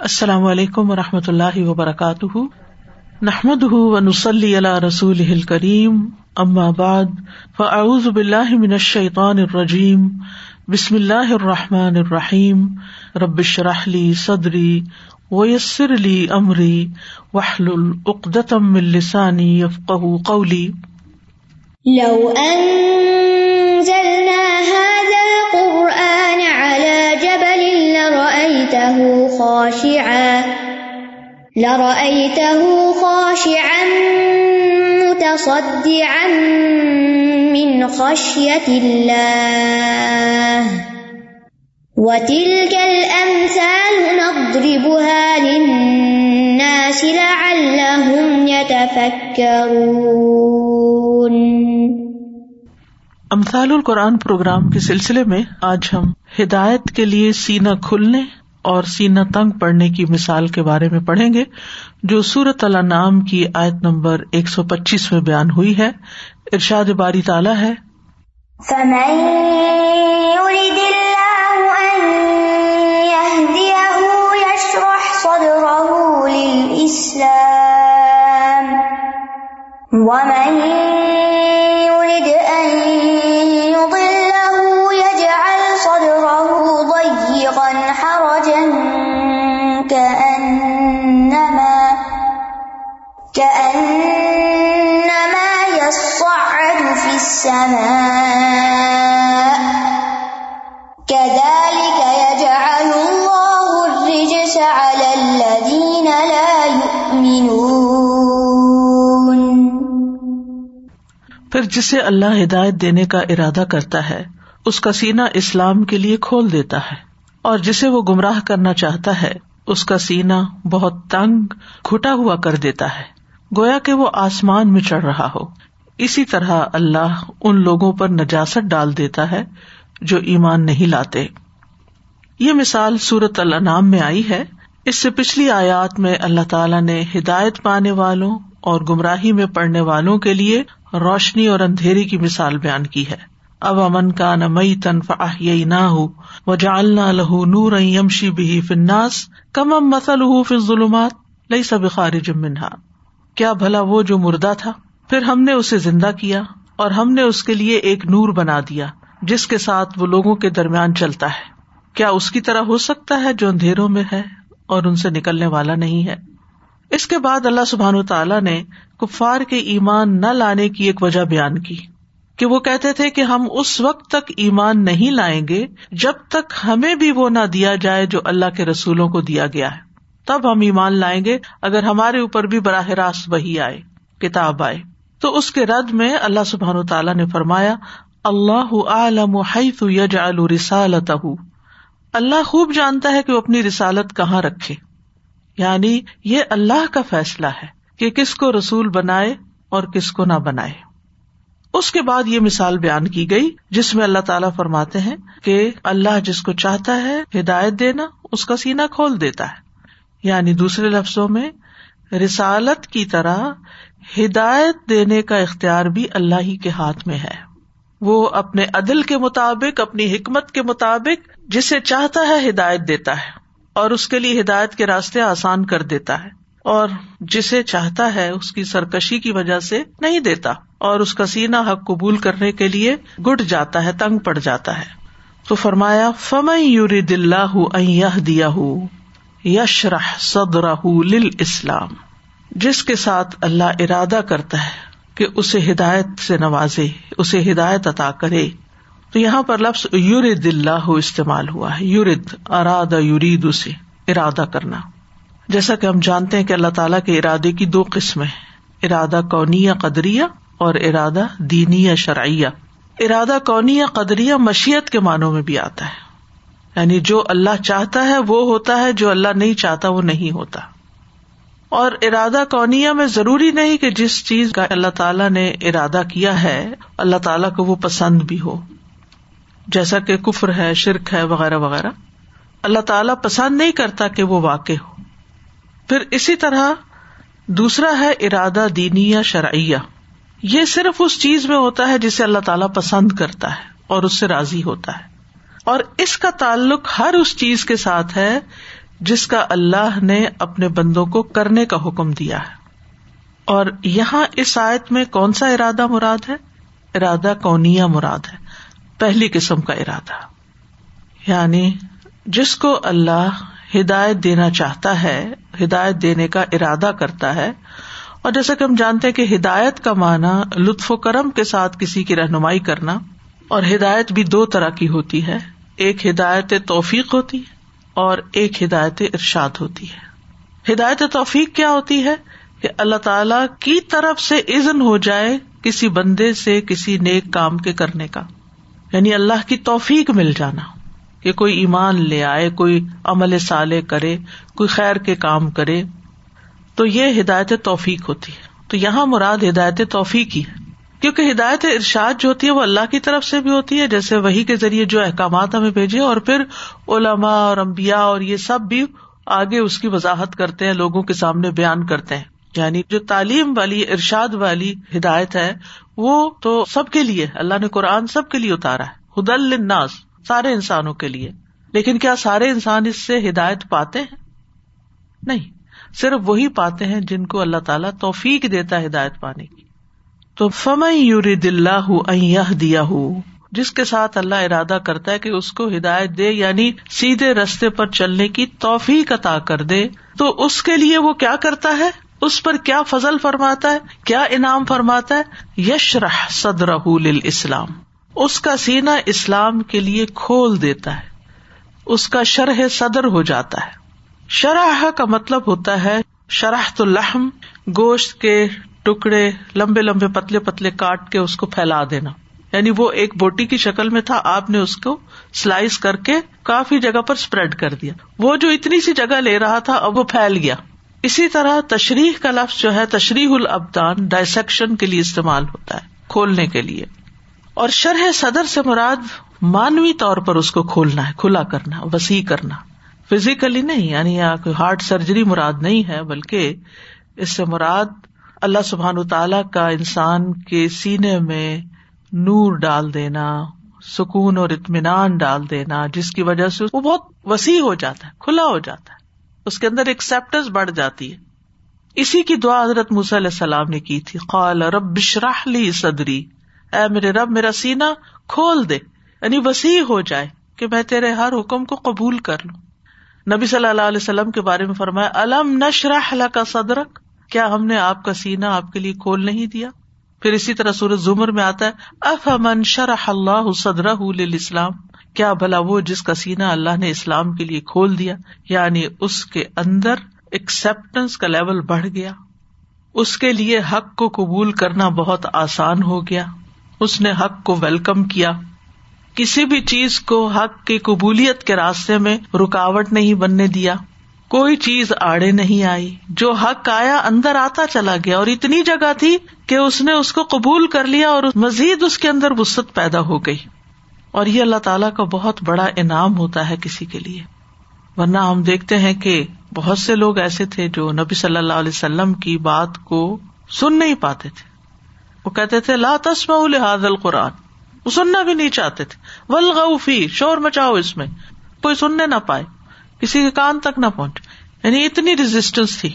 السلام علیکم و رحمۃ اللہ وبرکاتہ۔ نحمد ونسلی علیہ رسول کریم بعد، فاعوذ باللہ من الشیطان الرجیم، بسم اللہ الرحمٰن الرحیم۔ ربش رحلی صدری ویسر علی عمری وحل العقدم السانی یفق قولی۔ لو انزلنا هذا القرآن على جبل لرأيته خاشعا. لرأيته خاشعا متصدعا من خشية الله. وتلك الأمثال نضربها للناس لعلهم يتفكرون. امثال القرآن پروگرام کے سلسلے میں آج ہم ہدایت کے لیے سینہ کھلنے اور سینا تنگ پڑنے کی مثال کے بارے میں پڑھیں گے، جو سورت اللہ نام کی آیت نمبر ایک سو پچیس میں بیان ہوئی ہے۔ ارشاد باری تعالیٰ ہے۔ پھر جسے اللہ ہدایت دینے کا ارادہ کرتا ہے، اس کا سینا اسلام کے لیے کھول دیتا ہے، اور جسے وہ گمراہ کرنا چاہتا ہے اس کا سینا بہت تنگ کھٹا ہوا کر دیتا ہے۔ گویا کہ وہ آسمان میں چڑھ رہا ہو۔ اسی طرح اللہ ان لوگوں پر نجاست ڈال دیتا ہے جو ایمان نہیں لاتے۔ یہ مثال سورت اللہ میں آئی ہے۔ اس سے پچھلی آیات میں اللہ تعالیٰ نے ہدایت پانے والوں اور گمراہی میں پڑنے والوں کے لیے روشنی اور اندھیری کی مثال بیان کی ہے۔ اب امن کا نئی تنف نہ ہو و جالنا لہو نور یمشی بھی فناس کم ام مسل فی ظلمات لئی سب خارج منہا کیا بھلا وہ جو مردہ تھا؟ پھر ہم نے اسے زندہ کیا اور ہم نے اس کے لیے ایک نور بنا دیا جس کے ساتھ وہ لوگوں کے درمیان چلتا ہے۔ کیا اس کی طرح ہو سکتا ہے جو اندھیروں میں ہے اور ان سے نکلنے والا نہیں ہے؟ اس کے بعد اللہ سبحان تعالیٰ نے کفار کے ایمان نہ لانے کی ایک وجہ بیان کی۔ کہ وہ کہتے تھے کہ ہم اس وقت تک ایمان نہیں لائیں گے جب تک ہمیں بھی وہ نہ دیا جائے جو اللہ کے رسولوں کو دیا گیا ہے۔ تب ہم ایمان لائیں گے اگر ہمارے اوپر بھی براہ راست وہی آئے، کتاب آئے۔ تو اس کے رد میں اللہ سبحان تعالیٰ نے فرمایا، اللہ عالم یج رسالت اللہ خوب جانتا ہے کہ وہ اپنی رسالت کہاں رکھے۔ یعنی یہ اللہ کا فیصلہ ہے کہ کس کو رسول بنائے اور کس کو نہ بنائے۔ اس کے بعد یہ مثال بیان کی گئی جس میں اللہ تعالیٰ فرماتے ہیں کہ اللہ جس کو چاہتا ہے ہدایت دینا، اس کا سینا کھول دیتا ہے۔ یعنی دوسرے لفظوں میں، رسالت کی طرح ہدایت دینے کا اختیار بھی اللہ ہی کے ہاتھ میں ہے۔ وہ اپنے عدل کے مطابق، اپنی حکمت کے مطابق جسے چاہتا ہے ہدایت دیتا ہے اور اس کے لیے ہدایت کے راستے آسان کر دیتا ہے اور جسے چاہتا ہے اس کی سرکشی کی وجہ سے نہیں دیتا۔ اور اس کا سینا حق قبول کرنے کے لیے گٹ جاتا ہے، تنگ پڑ جاتا ہے۔ تو فرمایا فم یوری دلہ دیا ہوں یش رح صدر اسلام جس کے ساتھ اللہ ارادہ کرتا ہے کہ اسے ہدایت سے نوازے، اسے ہدایت عطا کرے۔ تو یہاں پر لفظ یورد اللہ استعمال ہوا ہے۔ یورد اراد یورید اسے، ارادہ کرنا۔ جیسا کہ ہم جانتے ہیں کہ اللہ تعالیٰ کے ارادے کی دو قسمیں ارادہ کونیا قدریہ۔ اور ارادہ دینی یا شرعیہ۔ ارادہ کونی یا قدریہ مشیت کے معنوں میں بھی آتا ہے۔ یعنی جو اللہ چاہتا ہے وہ ہوتا ہے، جو اللہ نہیں چاہتا وہ نہیں ہوتا۔ اور ارادہ کونیا میں ضروری نہیں کہ جس چیز کا اللہ تعالیٰ نے ارادہ کیا ہے، اللہ تعالیٰ کو وہ پسند بھی ہو۔ جیسا کہ کفر ہے، شرک ہے، وغیرہ وغیرہ۔ اللہ تعالیٰ پسند نہیں کرتا کہ وہ واقع ہو۔ پھر اسی طرح دوسرا ہے ارادہ دینی یا شرعیہ۔ یہ صرف اس چیز میں ہوتا ہے جسے اللہ تعالیٰ پسند کرتا ہے اور اس سے راضی ہوتا ہے۔ اور اس کا تعلق ہر اس چیز کے ساتھ ہے جس کا اللہ نے اپنے بندوں کو کرنے کا حکم دیا ہے۔ اور یہاں اس آیت میں کون سا ارادہ مراد ہے؟ ارادہ کونیا مراد ہے، پہلی قسم کا ارادہ۔ یعنی جس کو اللہ ہدایت دینا چاہتا ہے، ہدایت دینے کا ارادہ کرتا ہے اور جیسا کہ ہم جانتے ہیں کہ ہدایت کا معنی لطف و کرم کے ساتھ کسی کی رہنمائی کرنا، اور ہدایت بھی دو طرح کی ہوتی ہے، ایک ہدایت توفیق ہوتی ہے اور ایک ہدایت ارشاد ہوتی ہے۔ ہدایت توفیق کیا ہوتی ہے؟ کہ اللہ تعالی کی طرف سے عزن ہو جائے کسی بندے سے کسی نیک کام کے کرنے کا۔ یعنی اللہ کی توفیق مل جانا، کہ کوئی ایمان لے آئے، کوئی عمل سالے کرے، کوئی خیر کے کام کرے۔ تو یہ ہدایت توفیق ہوتی ہے۔ تو یہاں مراد ہدایت توفیق ہی ہے۔ کیونکہ ہدایت ارشاد جو ہوتی ہے وہ اللہ کی طرف سے بھی ہوتی ہے، جیسے وہی کے ذریعے جو احکامات ہمیں بھیجے، اور پھر علما اور امبیا اور یہ سب بھی آگے اس کی وضاحت کرتے ہیں، لوگوں کے سامنے بیان کرتے ہیں۔ یعنی جو تعلیم والی، ارشاد والی ہدایت ہے، وہ تو سب کے لیے، اللہ نے قرآن سب کے لیے اتارا ہے۔ ہد الناس سارے انسانوں کے لیے۔ لیکن کیا سارے انسان اس سے ہدایت پاتے ہیں؟ نہیں۔ صرف وہی پاتے ہیں جن کو اللہ تعالیٰ توفیق دیتا ہے ہدایت پانے کی۔ تو فم یور دلہ دیا ہو جس کے ساتھ اللہ ارادہ کرتا ہے کہ اس کو ہدایت دے یعنی سیدھے رستے پر چلنے کی توفیق عطا کر دے، تو اس کے لیے وہ کیا کرتا ہے؟ اس پر کیا فضل فرماتا ہے؟ کیا انعام فرماتا ہے؟ یش رح صدر اسلام اس کا سینا اسلام کے لیے کھول دیتا ہے۔ اس کا شرح صدر ہو جاتا ہے۔ شرح کا مطلب ہوتا ہے شرح تو لحم گوشت کے ٹکڑے لمبے لمبے پتلے پتلے کاٹ کے اس کو پھیلا دینا۔ یعنی وہ ایک بوٹی کی شکل میں تھا، آپ نے اس کو سلائس کر کے کافی جگہ پر اسپریڈ کر دیا۔ وہ جو اتنی سی جگہ لے رہا تھا، اب وہ پھیل گیا۔ اسی طرح تشریح کا لفظ جو ہے، تشریح الابدان، ڈائسیکشن کے لیے استعمال ہوتا ہے، کھولنے کے لیے۔ اور شرح صدر سے مراد مانوی طور پر اس کو کھولنا ہے، کھلا کرنا، وسیع کرنا۔ فزیکلی نہیں یعنی یہاں کوئی ہارٹ سرجری مراد نہیں ہے، بلکہ اس سے مراد اللہ سبحان تعالی کا انسان کے سینے میں نور ڈال دینا، سکون اور اطمینان ڈال دینا، جس کی وجہ سے وہ بہت وسیع ہو جاتا ہے، کھلا ہو جاتا ہے، اس کے اندر ایکسپٹینس بڑھ جاتی ہے۔ اسی کی دعا حضرت علیہ السلام نے کی تھی، قال رب بشراہ لی صدری، اے میرے رب، میرا سینا کھول دے یعنی وسیع ہو جائے کہ میں تیرے ہر حکم کو قبول کر لوں۔ نبی صلی اللہ علیہ وسلم کے بارے میں فرمایا، الم نشرح کا صدرک؟ کیا ہم نے آپ کا سینا آپ کے لیے کھول نہیں دیا؟ پھر اسی طرح سورج زمر میں آتا ہے اف امن شرح اللہ صدر اسلام کیا بھلا وہ جس کا سینا اللہ نے اسلام کے لیے کھول دیا یعنی اس کے اندر ایکسپٹینس کا لیول بڑھ گیا، اس کے لیے حق کو قبول کرنا بہت آسان ہو گیا، اس نے حق کو ویلکم کیا۔ کسی بھی چیز کو حق کی قبولیت کے راستے میں رکاوٹ نہیں بننے دیا۔ کوئی چیز آڑے نہیں آئی۔ جو حق آیا اندر آتا چلا گیا اور اتنی جگہ تھی کہ اس نے اس کو قبول کر لیا اور مزید اس کے اندر وسط پیدا ہو گئی۔ اور یہ اللہ تعالیٰ کا بہت بڑا انعام ہوتا ہے کسی کے لیے۔ ورنہ ہم دیکھتے ہیں کہ بہت سے لوگ ایسے تھے جو نبی صلی اللہ علیہ وسلم کی بات کو سن نہیں پاتے تھے۔ وہ کہتے تھے، لا تسما الحاظ القرآن۔ وہ سننا بھی نہیں چاہتے تھے۔ ولغفی شور مچاؤ اس میں۔ کوئی سننے نہ پائے۔ کسی کے کان تک نہ پہنچ یعنی اتنی ریزسٹینس تھی۔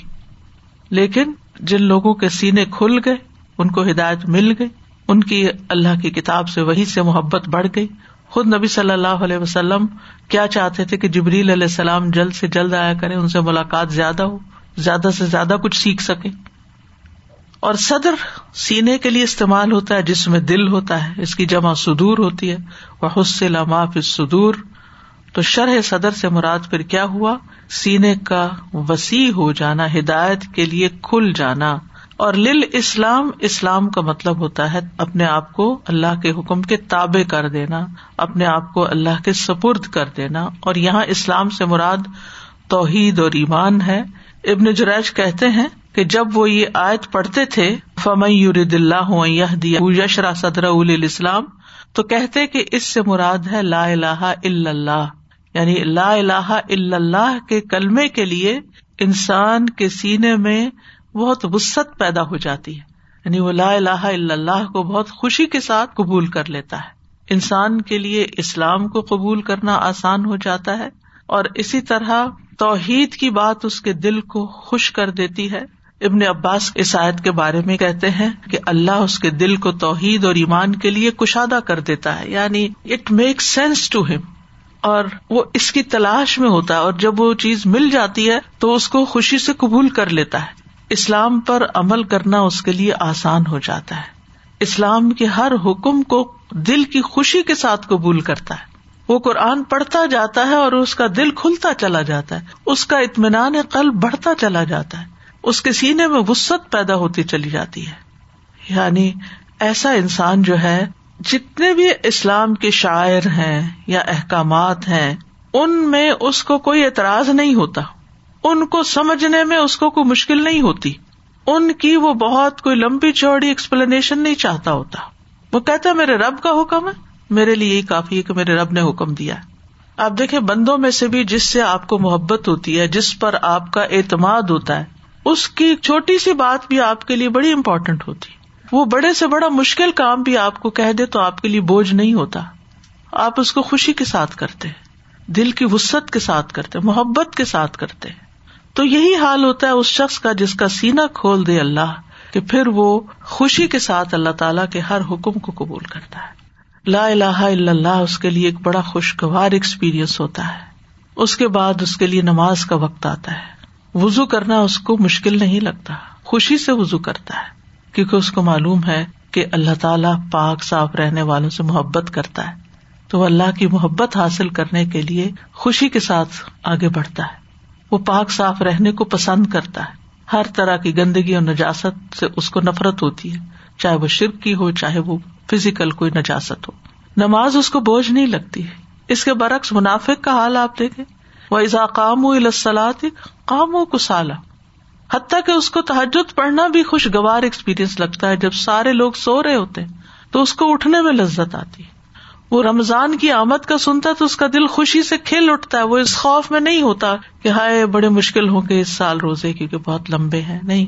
لیکن جن لوگوں کے سینے کھل گئے، ان کو ہدایت مل گئی۔ ان کی اللہ کی کتاب سے وہی سے محبت بڑھ گئی۔ خود نبی صلی اللہ علیہ وسلم کیا چاہتے تھے کہ جبریل علیہ السلام جلد سے جلد آیا کرے، ان سے ملاقات زیادہ ہو، زیادہ سے زیادہ کچھ سیکھ سکے۔ اور صدر سینے کے لیے استعمال ہوتا ہے، جس میں دل ہوتا ہے، اس کی جمع سدور ہوتی ہے۔ وہ حسل معاف سدور تو شرح صدر سے مراد پھر کیا ہوا؟ سینے کا وسیع ہو جانا، ہدایت کے لیے کھل جانا۔ اور لل اسلام اسلام کا مطلب ہوتا ہے اپنے آپ کو اللہ کے حکم کے تابے کر دینا، اپنے آپ کو اللہ کے سپرد کر دینا۔ اور یہاں اسلام سے مراد توحید اور ایمان ہے۔ ابن جریج کہتے ہیں کہ جب وہ یہ آیت پڑھتے تھے فمئی اللہ دیا یشرا صدر اسلام تو کہتے کہ اس سے مراد ہے لا الہ الا اللہ یعنی لا الہ الا اللہ کے کلمے کے لیے انسان کے سینے میں بہت وسط پیدا ہو جاتی ہے۔ یعنی وہ لا الہ الا اللہ کو بہت خوشی کے ساتھ قبول کر لیتا ہے۔ انسان کے لیے اسلام کو قبول کرنا آسان ہو جاتا ہے اور اسی طرح توحید کی بات اس کے دل کو خوش کر دیتی ہے۔ ابن عباس اس آیت کے بارے میں کہتے ہیں کہ اللہ اس کے دل کو توحید اور ایمان کے لیے کشادہ کر دیتا ہے یعنی اٹ میک سینس ٹو ہم اور وہ اس کی تلاش میں ہوتا ہے، اور جب وہ چیز مل جاتی ہے تو اس کو خوشی سے قبول کر لیتا ہے۔ اسلام پر عمل کرنا اس کے لیے آسان ہو جاتا ہے۔ اسلام کے ہر حکم کو دل کی خوشی کے ساتھ قبول کرتا ہے۔ وہ قرآن پڑھتا جاتا ہے اور اس کا دل کھلتا چلا جاتا ہے۔ اس کا اطمینان قلب بڑھتا چلا جاتا ہے۔ اس کے سینے میں وسط پیدا ہوتی چلی جاتی ہے۔ یعنی ایسا انسان جو ہے، جتنے بھی اسلام کے شاعر ہیں یا احکامات ہیں، ان میں اس کو کوئی اعتراض نہیں ہوتا۔ ان کو سمجھنے میں اس کو کوئی مشکل نہیں ہوتی۔ ان کی وہ بہت کوئی لمبی چوڑی ایکسپلینیشن نہیں چاہتا ہوتا۔ وہ کہتا میرے رب کا حکم ہے۔ میرے لیے یہی کافی ہے کہ میرے رب نے حکم دیا آپ دیکھیں، بندوں میں سے بھی جس سے آپ کو محبت ہوتی ہے، جس پر آپ کا اعتماد ہوتا ہے اس کی چھوٹی سی بات بھی آپ کے لیے بڑی امپورٹینٹ ہوتی۔ وہ بڑے سے بڑا مشکل کام بھی آپ کو کہہ دے تو آپ کے لیے بوجھ نہیں ہوتا۔ آپ اس کو خوشی کے ساتھ کرتے، دل کی وسط کے ساتھ کرتے، محبت کے ساتھ کرتے۔ تو یہی حال ہوتا ہے اس شخص کا جس کا سینا کھول دے اللہ کہ پھر وہ خوشی کے ساتھ اللہ تعالی کے ہر حکم کو قبول کرتا ہے۔ لا الہ الا اللہ، اس کے لیے ایک بڑا خوشگوار ایکسپیرئنس ہوتا ہے۔ اس کے بعد اس کے لیے نماز کا وقت آتا ہے۔ وزو کرنا اس کو مشکل نہیں لگتا، خوشی سے وزو کرتا ہے، کیونکہ اس کو معلوم ہے کہ اللہ تعالیٰ پاک صاف رہنے والوں سے محبت کرتا ہے۔ تو وہ اللہ کی محبت حاصل کرنے کے لیے خوشی کے ساتھ آگے بڑھتا ہے۔ وہ پاک صاف رہنے کو پسند کرتا ہے۔ ہر طرح کی گندگی اور نجاست سے اس کو نفرت ہوتی ہے، چاہے وہ شرک کی ہو، چاہے وہ فزیکل کوئی نجاست ہو۔ نماز اس کو بوجھ نہیں لگتی اس کے برعکس منافق کا حال آپ دیکھیں۔ وہ ایزا کام السلاط کام و کسالا حتیٰ کہ اس کو تحجد پڑھنا بھی خوشگوار ایکسپیرئنس لگتا ہے۔ جب سارے لوگ سو رہے ہوتے تو اس کو اٹھنے میں لذت آتی وہ رمضان کی آمد کا سنتا تو اس کا دل خوشی سے کھیل اٹھتا ہے۔ وہ اس خوف میں نہیں ہوتا کہ ہائے بڑے مشکل ہوں گے اس سال روزے کیونکہ بہت لمبے ہیں۔ نہیں،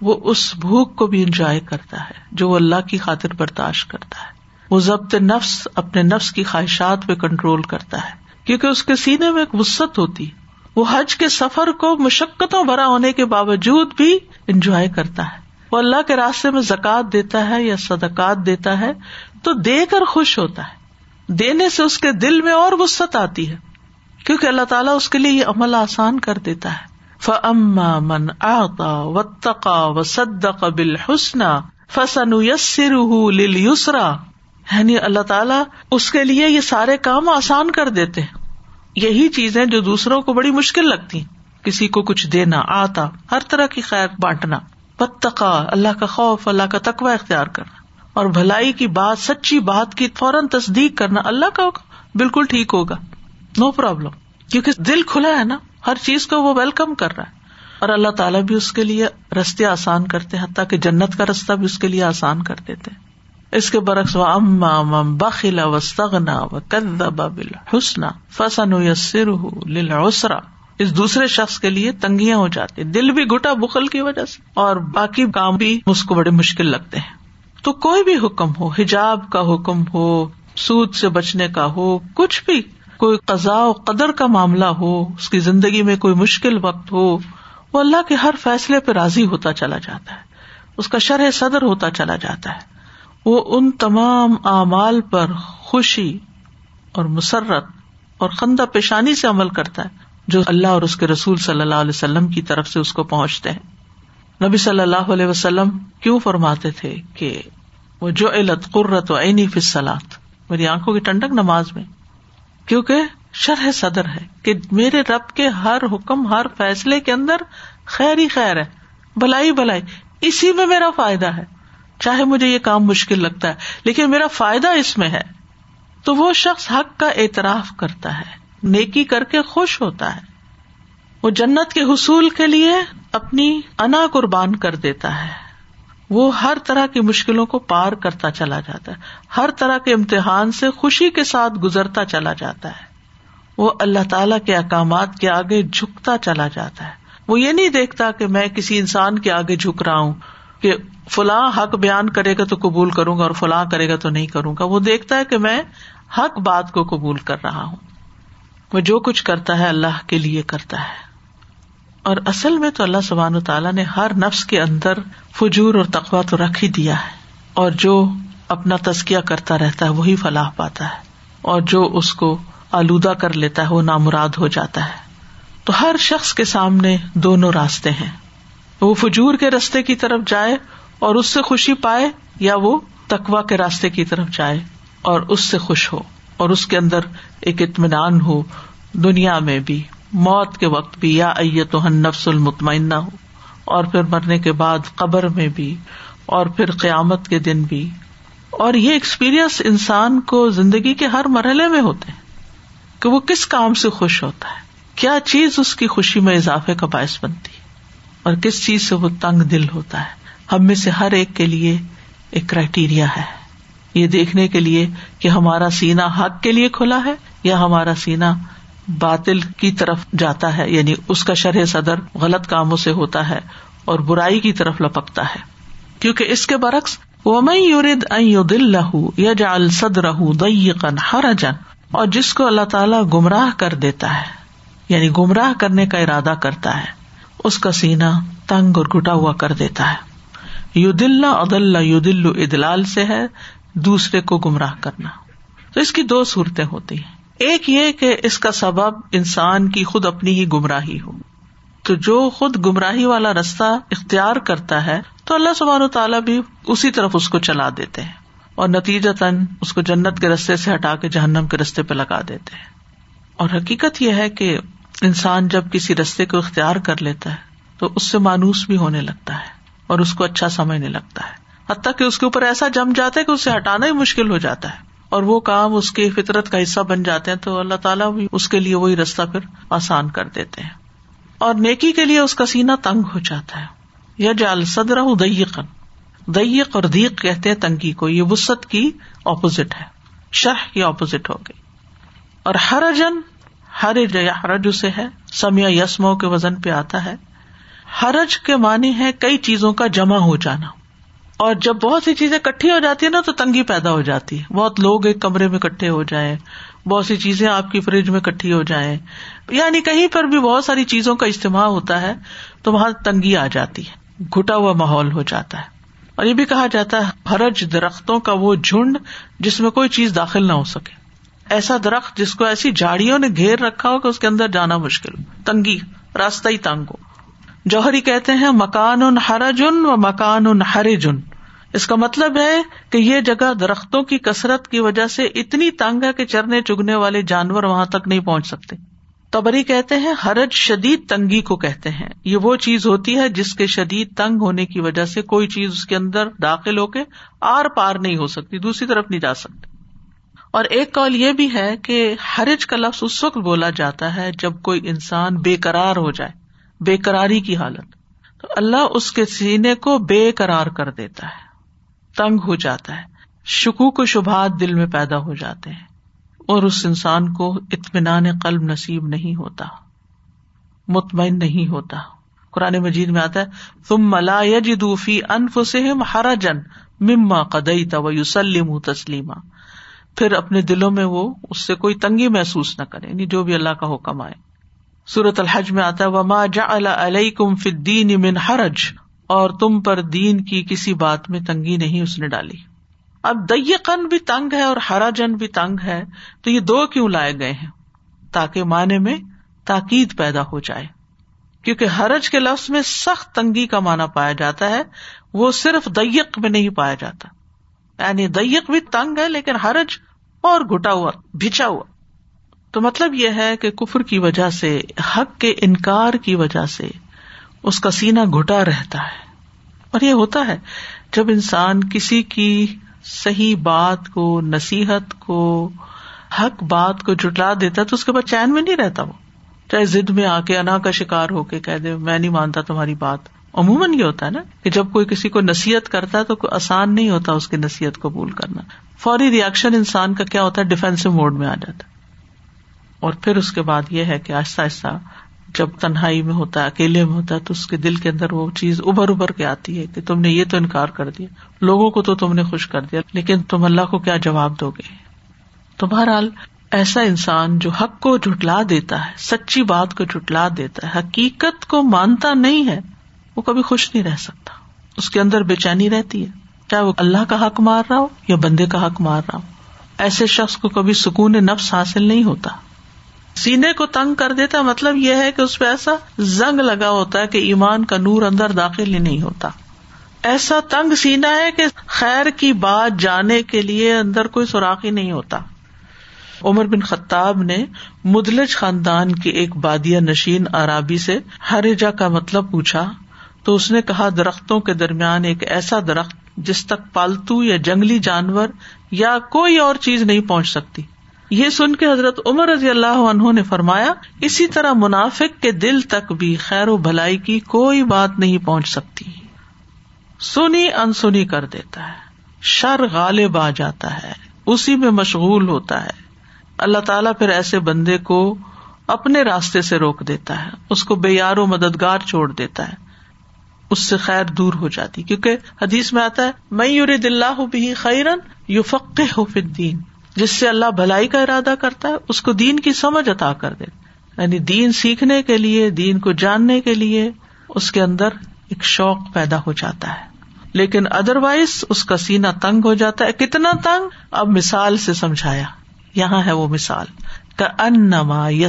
وہ اس بھوک کو بھی انجوائے کرتا ہے جو وہ اللہ کی خاطر برداشت کرتا ہے۔ وہ ضبط نفس اپنے نفس کی خواہشات پہ کنٹرول کرتا ہے۔ کیونکہ اس کے سینے میں ایک وسط ہوتی۔ وہ حج کے سفر کو مشقتوں بھرا ہونے کے باوجود بھی انجوائے کرتا ہے۔ وہ اللہ کے راستے میں زکات دیتا ہے یا صدقات دیتا ہے تو دے کر خوش ہوتا ہے۔ دینے سے اس کے دل میں اور وسط آتی ہے۔ کیونکہ اللہ تعالیٰ اس کے لیے یہ عمل آسان کر دیتا ہے۔ فما من آتا و تقا و صد قبل حسن فسن یسر یسرا یعنی اللہ تعالیٰ اس کے لیے یہ سارے کام آسان کر دیتے یہی چیزیں جو دوسروں کو بڑی مشکل لگتی کسی کو کچھ دینا، آتا، ہر طرح کی خیر بانٹنا۔ بتقا اللہ کا خوف، اللہ کا تقوی اختیار کرنا۔ اور بھلائی کی بات، سچی بات کی فوراً تصدیق کرنا اللہ کا بالکل ٹھیک ہوگا۔ No problem. کیونکہ دل کھلا ہے نا، ہر چیز کو وہ ویلکم کر رہا ہے۔ اور اللہ تعالیٰ بھی اس کے لیے رستے آسان کرتے حتیٰ کہ جنت کا رستہ بھی اس کے لیے آسان کر دیتے اس کے برعکس و اما بخلا و سگنا و حسنا فسن لسرا اس دوسرے شخص کے لیے تنگیاں ہو جاتی دل بھی گٹا بخل کی وجہ سے اور باقی کام بھی اس کو بڑے مشکل لگتے ہیں۔ تو کوئی بھی حکم ہو، حجاب کا حکم ہو، سود سے بچنے کا ہو، کچھ بھی کوئی قزا و قدر کا معاملہ ہو، اس کی زندگی میں کوئی مشکل وقت ہو، وہ اللہ کے ہر فیصلے پہ راضی ہوتا چلا جاتا ہے۔ اس کا شرح صدر ہوتا چلا جاتا ہے۔ وہ ان تمام اعمال پر خوشی اور مسرت اور خندہ پیشانی سے عمل کرتا ہے، جو اللہ اور اس کے رسول صلی اللہ علیہ وسلم کی طرف سے اس کو پہنچتے ہیں۔ نبی صلی اللہ علیہ وسلم کیوں فرماتے تھے کہ وہ جو علت قرت و عینی فصلات میری آنکھوں کی ٹنڈک نماز میں، کیونکہ شرح صدر ہے کہ میرے رب کے ہر حکم، ہر فیصلے کے اندر خیر ہی خیر ہے بلائی بلائی اسی میں میرا فائدہ ہے۔ چاہے مجھے یہ کام مشکل لگتا ہے، لیکن میرا فائدہ اس میں ہے۔ تو وہ شخص حق کا اعتراف کرتا ہے، نیکی کر کے خوش ہوتا ہے۔ وہ جنت کے حصول کے لیے اپنی انا قربان کر دیتا ہے۔ وہ ہر طرح کی مشکلوں کو پار کرتا چلا جاتا ہے۔ ہر طرح کے امتحان سے خوشی کے ساتھ گزرتا چلا جاتا ہے۔ وہ اللہ تعالی کے احکامات کے آگے جھکتا چلا جاتا ہے۔ وہ یہ نہیں دیکھتا کہ میں کسی انسان کے آگے جھک رہا ہوں کہ فلاں حق بیان کرے گا تو قبول کروں گا اور فلاں کرے گا تو نہیں کروں گا وہ دیکھتا ہے کہ میں حق بات کو قبول کر رہا ہوں۔ وہ جو کچھ کرتا ہے اللہ کے لیے کرتا ہے۔ اور اصل میں تو اللہ سبحان و تعالیٰ نے ہر نفس کے اندر فجور اور تقوا تو رکھ ہی دیا ہے۔ اور جو اپنا تزکیہ کرتا رہتا ہے وہی فلاح پاتا ہے۔ اور جو اس کو آلودہ کر لیتا ہے وہ نامراد ہو جاتا ہے۔ تو ہر شخص کے سامنے دونوں راستے ہیں۔ وہ فجور کے راستے کی طرف جائے اور اس سے خوشی پائے یا وہ تقوا کے راستے کی طرف جائے اور اس سے خوش ہو اور اس کے اندر ایک اطمینان ہو دنیا میں بھی، موت کے وقت بھی، یا تو نفس المطمئنہ ہو اور پھر مرنے کے بعد قبر میں بھی اور پھر قیامت کے دن بھی۔ اور یہ ایکسپیرئنس انسان کو زندگی کے ہر مرحلے میں ہوتے ہیں کہ وہ کس کام سے خوش ہوتا ہے، کیا چیز اس کی خوشی میں اضافے کا باعث بنتی ہے اور کس چیز سے وہ تنگ دل ہوتا ہے۔ ہم میں سے ہر ایک کے لیے ایک کرائٹیریا ہے۔ یہ دیکھنے کے لیے کہ ہمارا سینا حق کے لیے کھلا ہے یا ہمارا سینا باطل کی طرف جاتا ہے یعنی اس کا شرح صدر غلط کاموں سے ہوتا ہے اور برائی کی طرف لپکتا ہے۔ کیونکہ اس کے برعکس وہ میں یورد دل لہو یا جا الصد رہ دن ہر جن اور جس کو اللہ تعالیٰ گمراہ کر دیتا ہے یعنی گمراہ کرنے کا ارادہ کرتا ہے، اس کا سینا تنگ اور گٹا ہوا کر دیتا ہے۔ یو دل ادل یو دل ادلال سے ہے، دوسرے کو گمراہ کرنا۔ تو اس کی دو صورتیں ہوتی ہیں۔ ایک یہ کہ اس کا سبب انسان کی خود اپنی ہی گمراہی ہو۔ تو جو خود گمراہی والا رستہ اختیار کرتا ہے، تو اللہ سبحانہ و تعالیٰ بھی اسی طرف اس کو چلا دیتے ہیں۔ اور نتیجہ تن اس کو جنت کے رستے سے ہٹا کے جہنم کے رستے پہ لگا دیتے ہیں۔ اور حقیقت یہ ہے کہ انسان جب کسی رستے کو اختیار کر لیتا ہے، تو اس سے مانوس بھی ہونے لگتا ہے۔ اور اس کو اچھا سمجھنے لگتا ہے۔ حتیٰ کہ اس کے اوپر ایسا جم جاتا ہے کہ اسے ہٹانا ہی مشکل ہو جاتا ہے۔ اور وہ کام اس کی فطرت کا حصہ بن جاتے ہیں تو اللہ تعالیٰ بھی اس کے لیے وہی رستہ پھر آسان کر دیتے ہیں۔ اور نیکی کے لیے اس کا سینا تنگ ہو جاتا ہے۔ یا جال صدر دئیقن دئیق اور دیق کہتے ہیں تنگی کو۔ یہ وسط کی اپوزٹ ہے۔ شہ کی اپوزٹ ہو گئی۔ اور ہر جن ہر یا حرج اسے ہے۔ سمیا یسمو کے وزن پہ آتا ہے۔ حرج کے معنی ہے کئی چیزوں کا جمع ہو جانا۔ اور جب بہت سی چیزیں کٹھی ہو جاتی ہے نا تو تنگی پیدا ہو جاتی ہے۔ بہت لوگ ایک کمرے میں کٹھے ہو جائیں، بہت سی چیزیں آپ کی فریج میں کٹھی ہو جائیں۔ یعنی کہیں پر بھی بہت ساری چیزوں کا استعمال ہوتا ہے تو وہاں تنگی آ جاتی ہے گٹا ہوا ماحول ہو جاتا ہے۔ اور یہ بھی کہا جاتا ہے ہرج درختوں کا وہ جھنڈ جس میں کوئی چیز داخل نہ ہو سکے۔ ایسا درخت جس کو ایسی جاڑیوں نے گھیر رکھا ہو کہ اس کے اندر جانا مشکل تنگی، راستہ ہی تنگ ہو۔ جوہری کہتے ہیں مکان ان ہر جن و مکان ان ہر جن اس کا مطلب ہے کہ یہ جگہ درختوں کی کثرت کی وجہ سے اتنی تنگ ہے کہ چرنے چگنے والے جانور وہاں تک نہیں پہنچ سکتے۔ تبری کہتے ہیں حرج شدید تنگی کو کہتے ہیں۔ یہ وہ چیز ہوتی ہے جس کے شدید تنگ ہونے کی وجہ سے کوئی چیز اس کے اندر داخل ہو کے آر پار نہیں ہو سکتی، دوسری طرف نہیں جا سکتی۔ اور ایک کال یہ بھی ہے کہ حرج کا لفظ اس وقت بولا جاتا ہے جب کوئی انسان بے قرار ہو جائے۔ بے قراری کی حالت۔ تو اللہ اس کے سینے کو بے قرار کر دیتا ہے، تنگ ہو جاتا ہے شکو کو شبہات دل میں پیدا ہو جاتے ہیں۔ اور اس انسان کو اطمینان قلب نصیب نہیں ہوتا، مطمئن نہیں ہوتا۔ قرآن مجید میں آتا ہے تم ملا یجوفی انف سے ہرا جن مما قدئی تسلیم تسلیما۔ پھر اپنے دلوں میں وہ اس سے کوئی تنگی محسوس نہ کرے یعنی جو بھی اللہ کا حکم آئے۔ سورت الحج میں آتا ہے، وما جا علیہ کم فدین من حرج۔ اور تم پر دین کی کسی بات میں تنگی نہیں اس نے ڈالی۔ اب دن بھی تنگ ہے اور ہرا جن بھی تنگ ہے، تو یہ دو کیوں لائے گئے ہیں؟ تاکہ معنی میں تاکید پیدا ہو جائے۔ کیونکہ حرج کے لفظ میں سخت تنگی کا معنی پایا جاتا ہے، وہ صرف دیق میں نہیں پایا جاتا۔ یعنی دیق بھی تنگ ہے، لیکن حرج اور گٹا ہوا بچا ہوا۔ تو مطلب یہ ہے کہ کفر کی وجہ سے، حق کے انکار کی وجہ سے اس کا سینا گھٹا رہتا ہے۔ اور یہ ہوتا ہے جب انسان کسی کی صحیح بات کو، نصیحت کو، حق بات کو جٹلا دیتا ہے تو اس کے بعد چین میں نہیں رہتا وہ۔ چاہے ضد میں آ کے انا کا شکار ہو کے کہہ دے، میں نہیں مانتا تمہاری بات۔ عموماً یہ ہوتا ہے نا کہ جب کوئی کسی کو نصیحت کرتا ہے تو کوئی آسان نہیں ہوتا اس کی نصیحت قبول کرنا۔ فوری ریئیکشن انسان کا کیا ہوتا ہے؟ ڈیفینسو موڈ میں آ جاتا ہے۔ اور پھر اس کے بعد یہ ہے کہ آہستہ آہستہ جب تنہائی میں ہوتا ہے، اکیلے میں ہوتا ہے، تو اس کے دل کے اندر وہ چیز ابھر ابھر کے آتی ہے کہ تم نے یہ تو انکار کر دیا۔ لوگوں کو تو تم نے خوش کر دیا، لیکن تم اللہ کو کیا جواب دو گے؟ تو بہرحال ایسا انسان جو حق کو جٹلا دیتا ہے، سچی بات کو جٹلا دیتا ہے، حقیقت کو مانتا نہیں ہے، وہ کبھی خوش نہیں رہ سکتا۔ اس کے اندر بے چینی رہتی ہے، چاہے وہ اللہ کا حق مار رہا ہو یا بندے کا حق مار رہا ہو۔ ایسے شخص کو کبھی سکون نفس حاصل نہیں ہوتا۔ سینے کو تنگ کر دیتا مطلب یہ ہے کہ اس پہ ایسا زنگ لگا ہوتا ہے کہ ایمان کا نور اندر داخل ہی نہیں ہوتا۔ ایسا تنگ سینا ہے کہ خیر کی بات جانے کے لیے اندر کوئی سوراخ ہی نہیں ہوتا۔ عمر بن خطاب نے مدلج خاندان کی ایک بادیا نشین عرابی سے ہر کا مطلب پوچھا، تو اس نے کہا، درختوں کے درمیان ایک ایسا درخت جس تک پالتو یا جنگلی جانور یا کوئی اور چیز نہیں pہنچ سکتی۔ یہ سن کے حضرت عمر رضی اللہ عنہ نے فرمایا، اسی طرح منافق کے دل تک بھی خیر و بھلائی کی کوئی بات نہیں پہنچ سکتی۔ سنی انسنی کر دیتا ہے۔ شر غالب آ جاتا ہے۔ اسی میں مشغول ہوتا ہے۔ اللہ تعالیٰ پھر ایسے بندے کو اپنے راستے سے روک دیتا ہے۔ اس کو بے یار و مددگار چھوڑ دیتا ہے۔ اس سے خیر دور ہو جاتی۔ کیونکہ حدیث میں آتا ہے میں یور بھی خیرن یو فق ہو فدین جس سے اللہ بھلائی کا ارادہ کرتا ہے، اس کو دین کی سمجھ عطا کر دے یعنی دین سیکھنے کے لیے، دین کو جاننے کے لیے اس کے اندر ایک شوق پیدا ہو جاتا ہے۔ لیکن ادر وائز اس کا سینا تنگ ہو جاتا ہے۔ کتنا تنگ؟ اب مثال سے سمجھایا۔ یہاں ہے وہ مثال۔ کا انما یا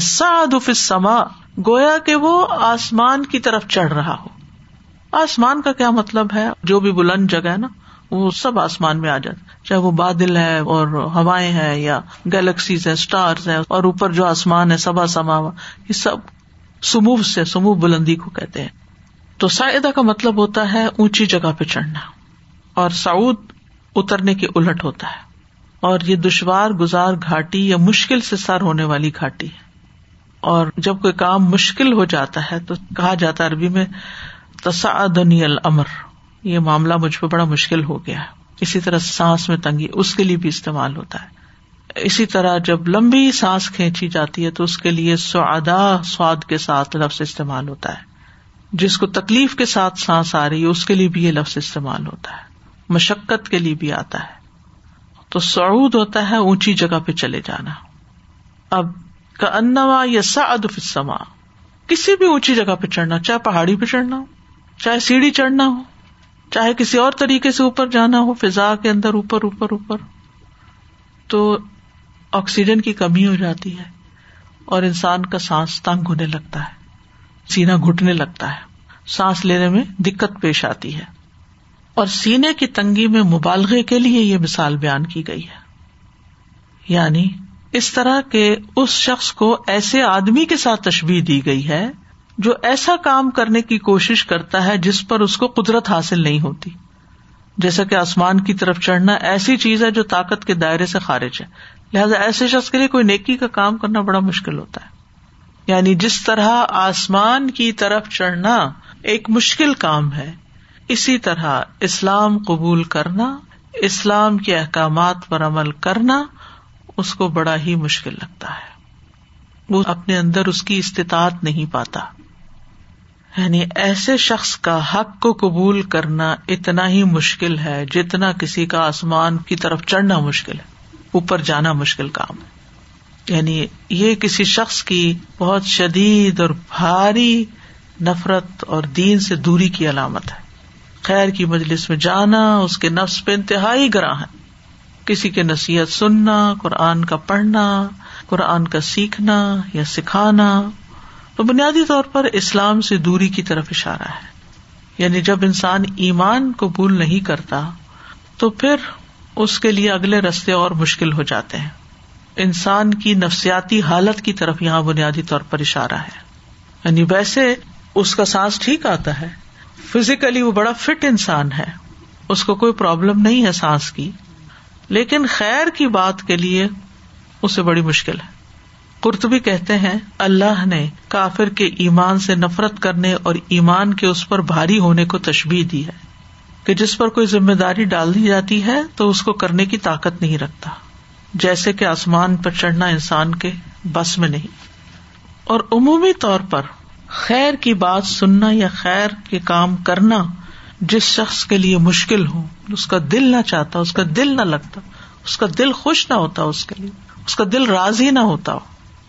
سما گویا کہ وہ آسمان کی طرف چڑھ رہا ہو۔ آسمان کا کیا مطلب ہے؟ جو بھی بلند جگہ ہے نا وہ سب آسمان میں آ جاتا چاہے وہ بادل ہے اور ہوائیں ہیں یا گیلیکسیز ہے اسٹارز ہے اور اوپر جو آسمان ہے، سبا سما یہ سب سمو سے سمو بلندی کو کہتے ہیں۔ تو سائدہ کا مطلب ہوتا ہے اونچی جگہ پہ چڑھنا، اور سعود اترنے کے الٹ ہوتا ہے۔ اور یہ دشوار، گزار، گھاٹی یا مشکل سے سر ہونے والی گھاٹی ہے۔ اور جب کوئی کام مشکل ہو جاتا ہے تو کہا جاتا ہے عربی میں تصادنی الامر۔ یہ معاملہ مجھ پہ بڑا مشکل ہو گیا ہے۔ اسی طرح سانس میں تنگی اس کے لیے بھی استعمال ہوتا ہے۔ اسی طرح جب لمبی سانس کھینچی جاتی ہے تو اس کے لیے سعدا سواد کے ساتھ لفظ استعمال ہوتا ہے۔ جس کو تکلیف کے ساتھ سانس آ رہی ہے، اس کے لیے بھی یہ لفظ استعمال ہوتا ہے۔ مشقت کے لیے بھی آتا ہے۔ تو سعود ہوتا ہے اونچی جگہ پہ چلے جانا۔ اب کا انوا یا سعد فما کسی بھی اونچی جگہ پہ چڑھنا، چاہے پہاڑی پہ چڑھنا ہو، چاہے سیڑھی چڑھنا ہو۔ چاہے کسی اور طریقے سے اوپر جانا ہو، فضا کے اندر اوپر اوپر اوپر، تو آکسیجن کی کمی ہو جاتی ہے اور انسان کا سانس تنگ ہونے لگتا ہے سینا گٹنے لگتا ہے، سانس لینے میں دقت پیش آتی ہے۔ اور سینے کی تنگی میں مبالغے کے لیے یہ مثال بیان کی گئی ہے۔ یعنی اس طرح کے اس شخص کو ایسے آدمی کے ساتھ تشبیح دی گئی ہے جو ایسا کام کرنے کی کوشش کرتا ہے جس پر اس کو قدرت حاصل نہیں ہوتی۔ جیسا کہ آسمان کی طرف چڑھنا ایسی چیز ہے جو طاقت کے دائرے سے خارج ہے۔ لہٰذا ایسے شخص کے لیے کوئی نیکی کا کام کرنا بڑا مشکل ہوتا ہے۔ یعنی جس طرح آسمان کی طرف چڑھنا ایک مشکل کام ہے، اسی طرح اسلام قبول کرنا، اسلام کے احکامات پر عمل کرنا اس کو بڑا ہی مشکل لگتا ہے۔ وہ اپنے اندر اس کی استطاعت نہیں پاتا۔ یعنی ایسے شخص کا حق کو قبول کرنا اتنا ہی مشکل ہے جتنا کسی کا آسمان کی طرف چڑھنا مشکل ہے، اوپر جانا مشکل کام ہے۔ یعنی یہ کسی شخص کی بہت شدید اور بھاری نفرت اور دین سے دوری کی علامت ہے۔ خیر کی مجلس میں جانا اس کے نفس پہ انتہائی گراں ہے۔ کسی کے نصیحت سننا، قرآن کا پڑھنا، قرآن کا سیکھنا یا سکھانا۔ تو بنیادی طور پر اسلام سے دوری کی طرف اشارہ ہے۔ یعنی جب انسان ایمان قبول نہیں کرتا، تو پھر اس کے لیے اگلے رستے اور مشکل ہو جاتے ہیں۔ انسان کی نفسیاتی حالت کی طرف یہاں بنیادی طور پر اشارہ ہے۔ یعنی ویسے اس کا سانس ٹھیک آتا ہے۔ فزیکلی وہ بڑا فٹ انسان ہے۔ اس کو کوئی پرابلم نہیں ہے سانس کی۔ لیکن خیر کی بات کے لیے اسے بڑی مشکل ہے۔ قرطبی کہتے ہیں، اللہ نے کافر کے ایمان سے نفرت کرنے اور ایمان کے اس پر بھاری ہونے کو تشبیح دی ہے کہ جس پر کوئی ذمہ داری ڈال دی جاتی ہے تو اس کو کرنے کی طاقت نہیں رکھتا، جیسے کہ آسمان پر چڑھنا انسان کے بس میں نہیں۔ اور عمومی طور پر خیر کی بات سننا یا خیر کے کام کرنا جس شخص کے لیے مشکل ہو، اس کا دل نہ چاہتا، اس کا دل نہ لگتا، اس کا دل خوش نہ ہوتا، اس کے لیے، اس کا دل راز ہی نہ ہوتا۔ ہو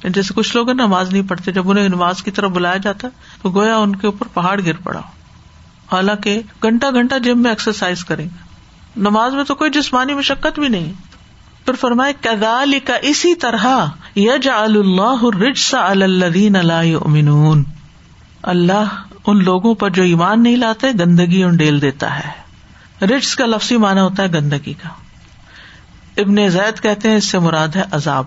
جیسے کچھ لوگ نماز نہیں پڑھتے، جب انہیں نماز کی طرف بلایا جاتا تو گویا ان کے اوپر پہاڑ گر پڑا۔ حالانکہ گھنٹہ گھنٹا جم میں ایکسرسائز کریں۔ گے نماز میں تو کوئی جسمانی مشقت بھی نہیں۔ پھر فرمائے کدال کا اسی طرح یج اللہ الدین اللہ اللہ ان لوگوں پر جو ایمان نہیں لاتے، گندگی ڈیل دیتا ہے۔ رچ کا لفظی مانا ہوتا ہے گندگی کا۔ ابن زید کہتے ہیں اس سے مراد ہے عذاب۔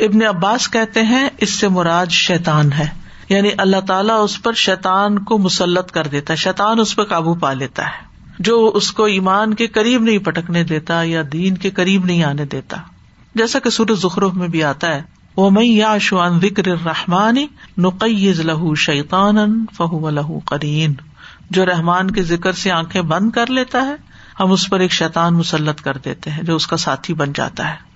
ابن عباس کہتے ہیں، اس سے مراد شیتان ہے۔ یعنی اللہ تعالیٰ اس پر شیتان کو مسلط کر دیتا ہے شیتان اس پہ قابو پا لیتا ہے۔ جو اس کو ایمان کے قریب نہیں پٹکنے دیتا یا دین کے قریب نہیں آنے دیتا۔ جیسا کہ سورج زخرف میں بھی آتا ہے وہ میں یا شوان وکر رحمانی نقیز لہو شیطان فہو لہو کرین جو رحمان کے ذکر سے آنکھیں بند کر لیتا ہے، ہم اس پر ایک شیطان مسلط کر دیتے ہیں، جو اس کا ساتھی بن جاتا ہے۔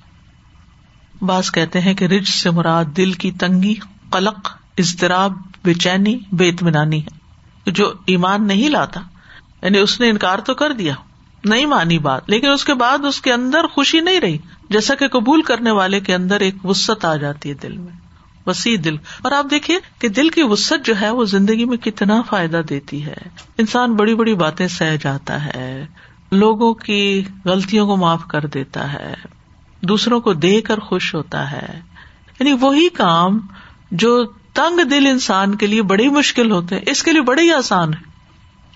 بعض کہتے ہیں کہ رج سے مراد دل کی تنگی، قلق، اضطراب، بے چینی، بے اطمینانی ہے۔ جو ایمان نہیں لاتا یعنی اس نے انکار تو کر دیا، نہیں مانی بات، لیکن اس کے بعد اس کے اندر خوشی نہیں رہی، جیسا کہ قبول کرنے والے کے اندر ایک وسط آ جاتی ہے دل میں، وسیع دل۔ اور آپ دیکھیے کہ دل کی وسط جو ہے، وہ زندگی میں کتنا فائدہ دیتی ہے۔ انسان بڑی بڑی باتیں سہ جاتا ہے، لوگوں کی غلطیوں کو معاف کر دیتا ہے۔ دوسروں کو دے کر خوش ہوتا ہے۔ یعنی وہی کام جو تنگ دل انسان کے لیے بڑی مشکل ہوتے ہیں، اس کے لیے بڑے ہی آسان ہے۔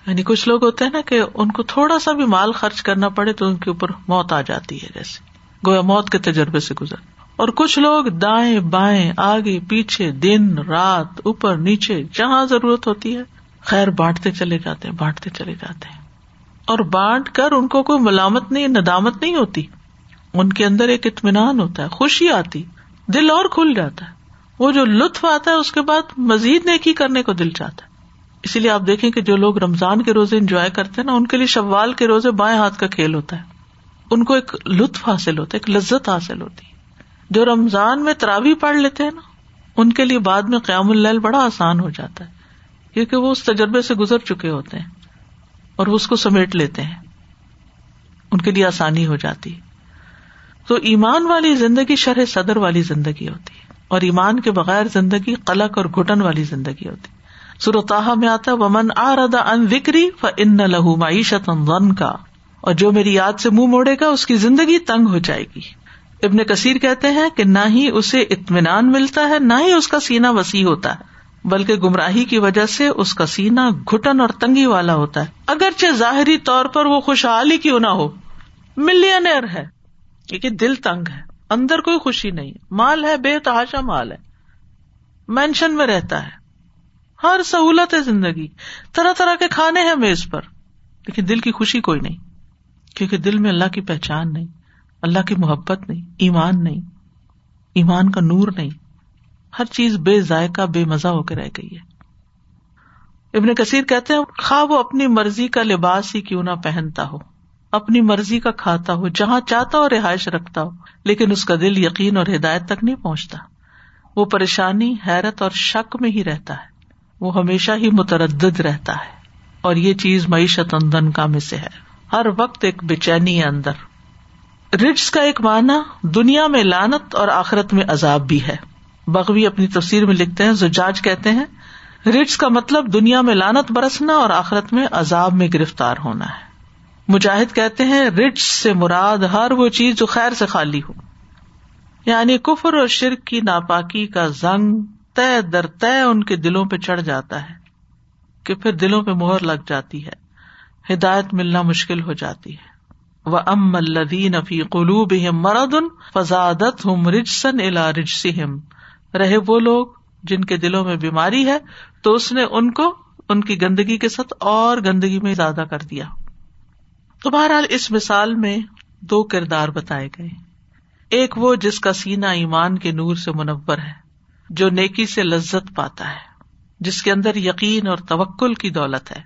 یعنی کچھ لوگ ہوتے ہیں نا کہ ان کو تھوڑا سا بھی مال خرچ کرنا پڑے تو ان کے اوپر موت آ جاتی ہے جیسے۔ گویا موت کے تجربے سے گزر۔ اور کچھ لوگ دائیں بائیں، آگے، پیچھے، دن، رات، اوپر، نیچے، جہاں ضرورت ہوتی ہے، خیر بانٹتے چلے جاتے ہیں، بانٹتے چلے جاتے ہیں۔ اور بانٹ کر ان کو کوئی ملامت نہیں، ندامت نہیں ہوتی۔ ان کے اندر ایک اطمینان ہوتا ہے، خوشی آتی، دل اور کھل جاتا ہے۔ وہ جو لطف آتا ہے، اس کے بعد مزید نیکی کرنے کو دل چاہتا ہے۔ اسی لیے آپ دیکھیں کہ جو لوگ رمضان کے روزے انجوائے کرتے ہیں نا، ان کے لیے شوال کے روزے بائیں ہاتھ کا کھیل ہوتا ہے۔ ان کو ایک لطف حاصل ہوتا ہے، ایک لذت حاصل ہوتی ہے۔ جو رمضان میں تراوی پڑھ لیتے ہیں نا، ان کے لیے بعد میں قیام الل بڑا آسان ہو جاتا ہے۔ کیونکہ وہ اس تجربے سے گزر چکے ہوتے ہیں اور وہ اس کو سمیٹ لیتے ہیں۔ ان کے لیے آسانی ہو جاتی تو ایمان والی زندگی شرح صدر والی زندگی ہوتی ہے اور ایمان کے بغیر زندگی قلق اور گٹن والی زندگی ہوتی سرتاحا میں آتا ومن آ ردا ان وکری ف ان لہو معیشت کا اور جو میری یاد سے منہ مو موڑے گا، اس کی زندگی تنگ ہو جائے گی۔ ابن کثیر کہتے ہیں کہ نہ ہی اسے اطمینان ملتا ہے، نہ ہی اس کا سینا وسیع ہوتا ہے، بلکہ گمراہی کی وجہ سے اس کا سینا گٹن اور تنگی والا ہوتا ہے۔ اگرچہ ظاہری طور پر وہ خوشحالی کیوں نہ ہو، ملینئر ہے۔ کیونکہ دل تنگ ہے، اندر کوئی خوشی نہیں۔ مال ہے، بے تحاشا مال ہے۔ مینشن میں رہتا ہے۔ ہر سہولت ہے زندگی۔ طرح طرح کے کھانے ہیں میز پر۔ لیکن دل کی خوشی کوئی نہیں، کیونکہ دل میں اللہ کی پہچان نہیں، اللہ کی محبت نہیں، ایمان نہیں۔ ایمان کا نور نہیں۔ ہر چیز بے ذائقہ، بے مزہ ہو کے رہ گئی ہے۔ ابن کثیر کہتے ہیں، خواہ وہ اپنی مرضی کا لباس ہی کیوں نہ پہنتا ہو۔ اپنی مرضی کا کھاتا ہو، جہاں چاہتا ہو، رہائش رکھتا ہو، لیکن اس کا دل یقین اور ہدایت تک نہیں پہنچتا۔ وہ پریشانی، حیرت اور شک میں ہی رہتا ہے۔ وہ ہمیشہ ہی متردد رہتا ہے۔ اور یہ چیز معیشت اندن کا میں سے ہے۔ ہر وقت ایک بے چینی ہے اندر۔ رچ کا ایک معنی دنیا میں لانت اور آخرت میں عذاب بھی ہے۔ بغوی اپنی تفسیر میں لکھتے ہیں، زجاج کہتے ہیں رچ کا مطلب دنیا میں لانت برسنا اور آخرت میں عذاب میں گرفتار ہونا ہے۔ مجاہد کہتے ہیں، رچ سے مراد ہر وہ چیز جو خیر سے خالی ہو۔ یعنی کفر اور شرک کی ناپاکی کا زنگ طے در طے ان کے دلوں پہ چڑھ جاتا ہے کہ پھر دلوں پہ مہر لگ جاتی ہے، ہدایت ملنا مشکل ہو جاتی ہے۔ وہ ام الدین افی قلوب مرد ان فضادت ہم رجسن الا رجسم رہے وہ لوگ جن کے دلوں میں بیماری ہے تو اس نے ان کو ان کی گندگی کے ساتھ اور گندگی میں زیادہ کر دیا۔ تو بہرحال اس مثال میں دو کردار بتائے گئے۔ ایک وہ جس کا سینا ایمان کے نور سے منور ہے، جو نیکی سے لذت پاتا ہے، جس کے اندر یقین اور توکل کی دولت ہے۔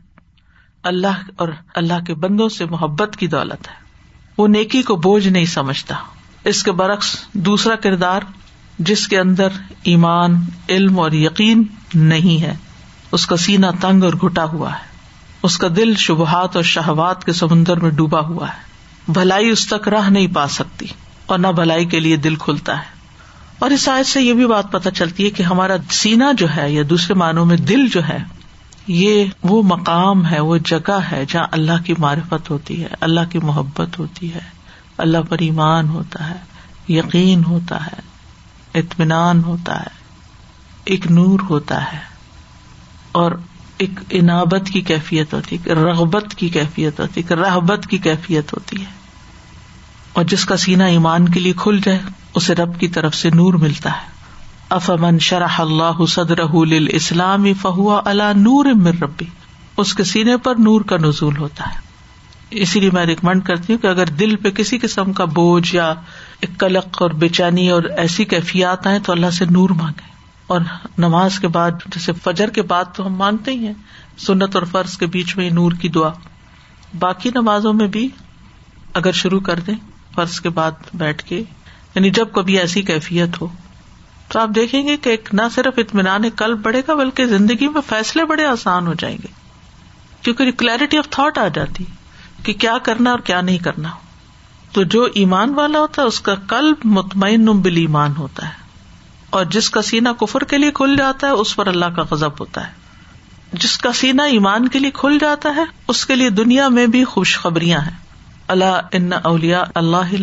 اللہ اور اللہ کے بندوں سے محبت کی دولت ہے۔ وہ نیکی کو بوجھ نہیں سمجھتا۔ اس کے برعکس دوسرا کردار، جس کے اندر ایمان، علم اور یقین نہیں ہے، اس کا سینا تنگ اور گٹا ہوا ہے۔ اس کا دل شبہات اور شہوات کے سمندر میں ڈوبا ہوا ہے۔ بھلائی اس تک راہ نہیں پا سکتی اور نہ بھلائی کے لیے دل کھلتا ہے۔ اور اس آیت سے یہ بھی بات پتہ چلتی ہے کہ ہمارا سینا جو ہے یا دوسرے معنوں میں دل جو ہے، یہ وہ مقام ہے، وہ جگہ ہے جہاں اللہ کی معرفت ہوتی ہے، اللہ کی محبت ہوتی ہے، اللہ پر ایمان ہوتا ہے، یقین ہوتا ہے، اطمینان ہوتا ہے، ایک نور ہوتا ہے۔ اور ایک انابت کی کیفیت ہوتی ہے رغبت کی کیفیت ہوتی ہے رحبت کی کیفیت ہوتی ہے۔ اور جس کا سینا ایمان کے لیے کھل جائے، اسے رب کی طرف سے نور ملتا ہے۔ افمن شرح اللہ صدر اسلامی فہوا اللہ نور مر ربی۔ اس کے سینے پر نور کا نزول ہوتا ہے۔ اسی لیے میں ریکمینڈ کرتی ہوں کہ اگر دل پہ کسی قسم کا بوجھ یا ایک کلق اور بے چینی اور ایسی کیفیات آئے تو اللہ سے نور مانگے اور نماز کے بعد، جیسے فجر کے بعد تو ہم مانگتے ہی ہیں، سنت اور فرض کے بیچ میں نور کی دعا۔ باقی نمازوں میں بھی اگر شروع کر دیں، فرض کے بعد بیٹھ کے یعنی جب کبھی ایسی کیفیت ہو، تو آپ دیکھیں گے کہ ایک نہ صرف اطمینان کل بڑھے گا، بلکہ زندگی میں فیصلے بڑے آسان ہو جائیں گے۔ کیونکہ کلیرٹی آف تھاٹ آ جاتی کہ کیا کرنا اور کیا نہیں کرنا۔ تو جو ایمان والا ہوتا ہے، اس کا کلب مطمئن بل ایمان ہوتا ہے۔ اور جس کا سینا کفر کے لیے کھل جاتا ہے، اس پر اللہ کا غزب ہوتا ہے۔ جس کا سینا ایمان کے لیے کھل جاتا ہے، اس کے لیے دنیا میں بھی خوشخبریاں ہیں۔ اللہ ان اولیا اللہ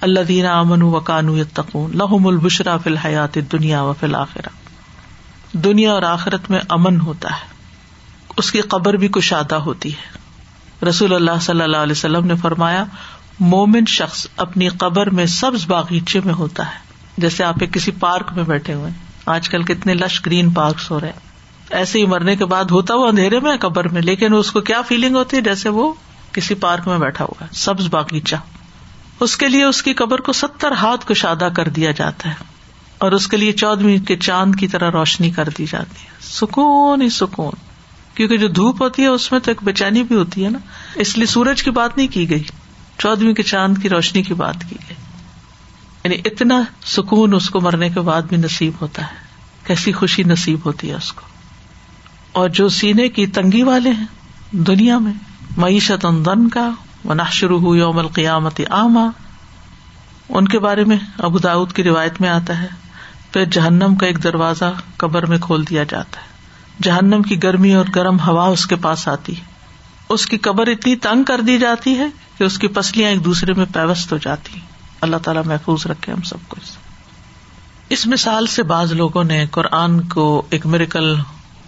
اللہ دینا امن و کانو تقون لہم البشرا فی الحیات دنیا و فی آخرا دنیا اور آخرت میں امن ہوتا ہے۔ اس کی قبر بھی کشادہ ہوتی ہے۔ رسول اللہ صلی اللہ علیہ وسلم نے فرمایا، مومن شخص اپنی قبر میں سبز باغیچے میں ہوتا ہے۔ جیسے آپ ایک کسی پارک میں بیٹھے ہوئے آج کل کتنے لش گرین پارک ہو رہے ہیں۔ ایسے ہی مرنے کے بعد ہوتا وہ اندھیرے میں قبر میں، لیکن اس کو کیا فیلنگ ہوتی ہے؟ جیسے وہ کسی پارک میں بیٹھا ہوا ہے۔ سبز باغیچہ اس کے لیے اس کی قبر کو ستر ہاتھ کو شادہ کر دیا جاتا ہے اور اس کے لیے چودہ کے چاند کی طرح روشنی کر دی جاتی ہے۔ سکون ہی سکون۔ کیونکہ جو دھوپ ہوتی ہے، اس میں تو ایک بےچینی بھی ہوتی ہے نا۔ اس لیے سورج کی بات نہیں کی گئی۔ چودہویں کے چاند کی روشنی کی بات کی گئی۔ یعنی اتنا سکون اس کو مرنے کے بعد بھی نصیب ہوتا ہے۔ کیسی خوشی نصیب ہوتی ہے اس کو۔ اور جو سینے کی تنگی والے ہیں دنیا میں معیشت اندن کا نہ شروع ہوئی یوم القیامت عامہ ان کے بارے میں ابو داود کی روایت میں آتا ہے، پھر جہنم کا ایک دروازہ قبر میں کھول دیا جاتا ہے۔ جہنم کی گرمی اور گرم ہوا اس کے پاس آتی ہے۔ اس کی قبر اتنی تنگ کر دی جاتی ہے کہ اس کی پسلیاں ایک دوسرے میں پیوست ہو جاتی اللہ تعالیٰ محفوظ رکھے ہم سب کو اس مثال سے بعض لوگوں نے قرآن کو ایک میریکل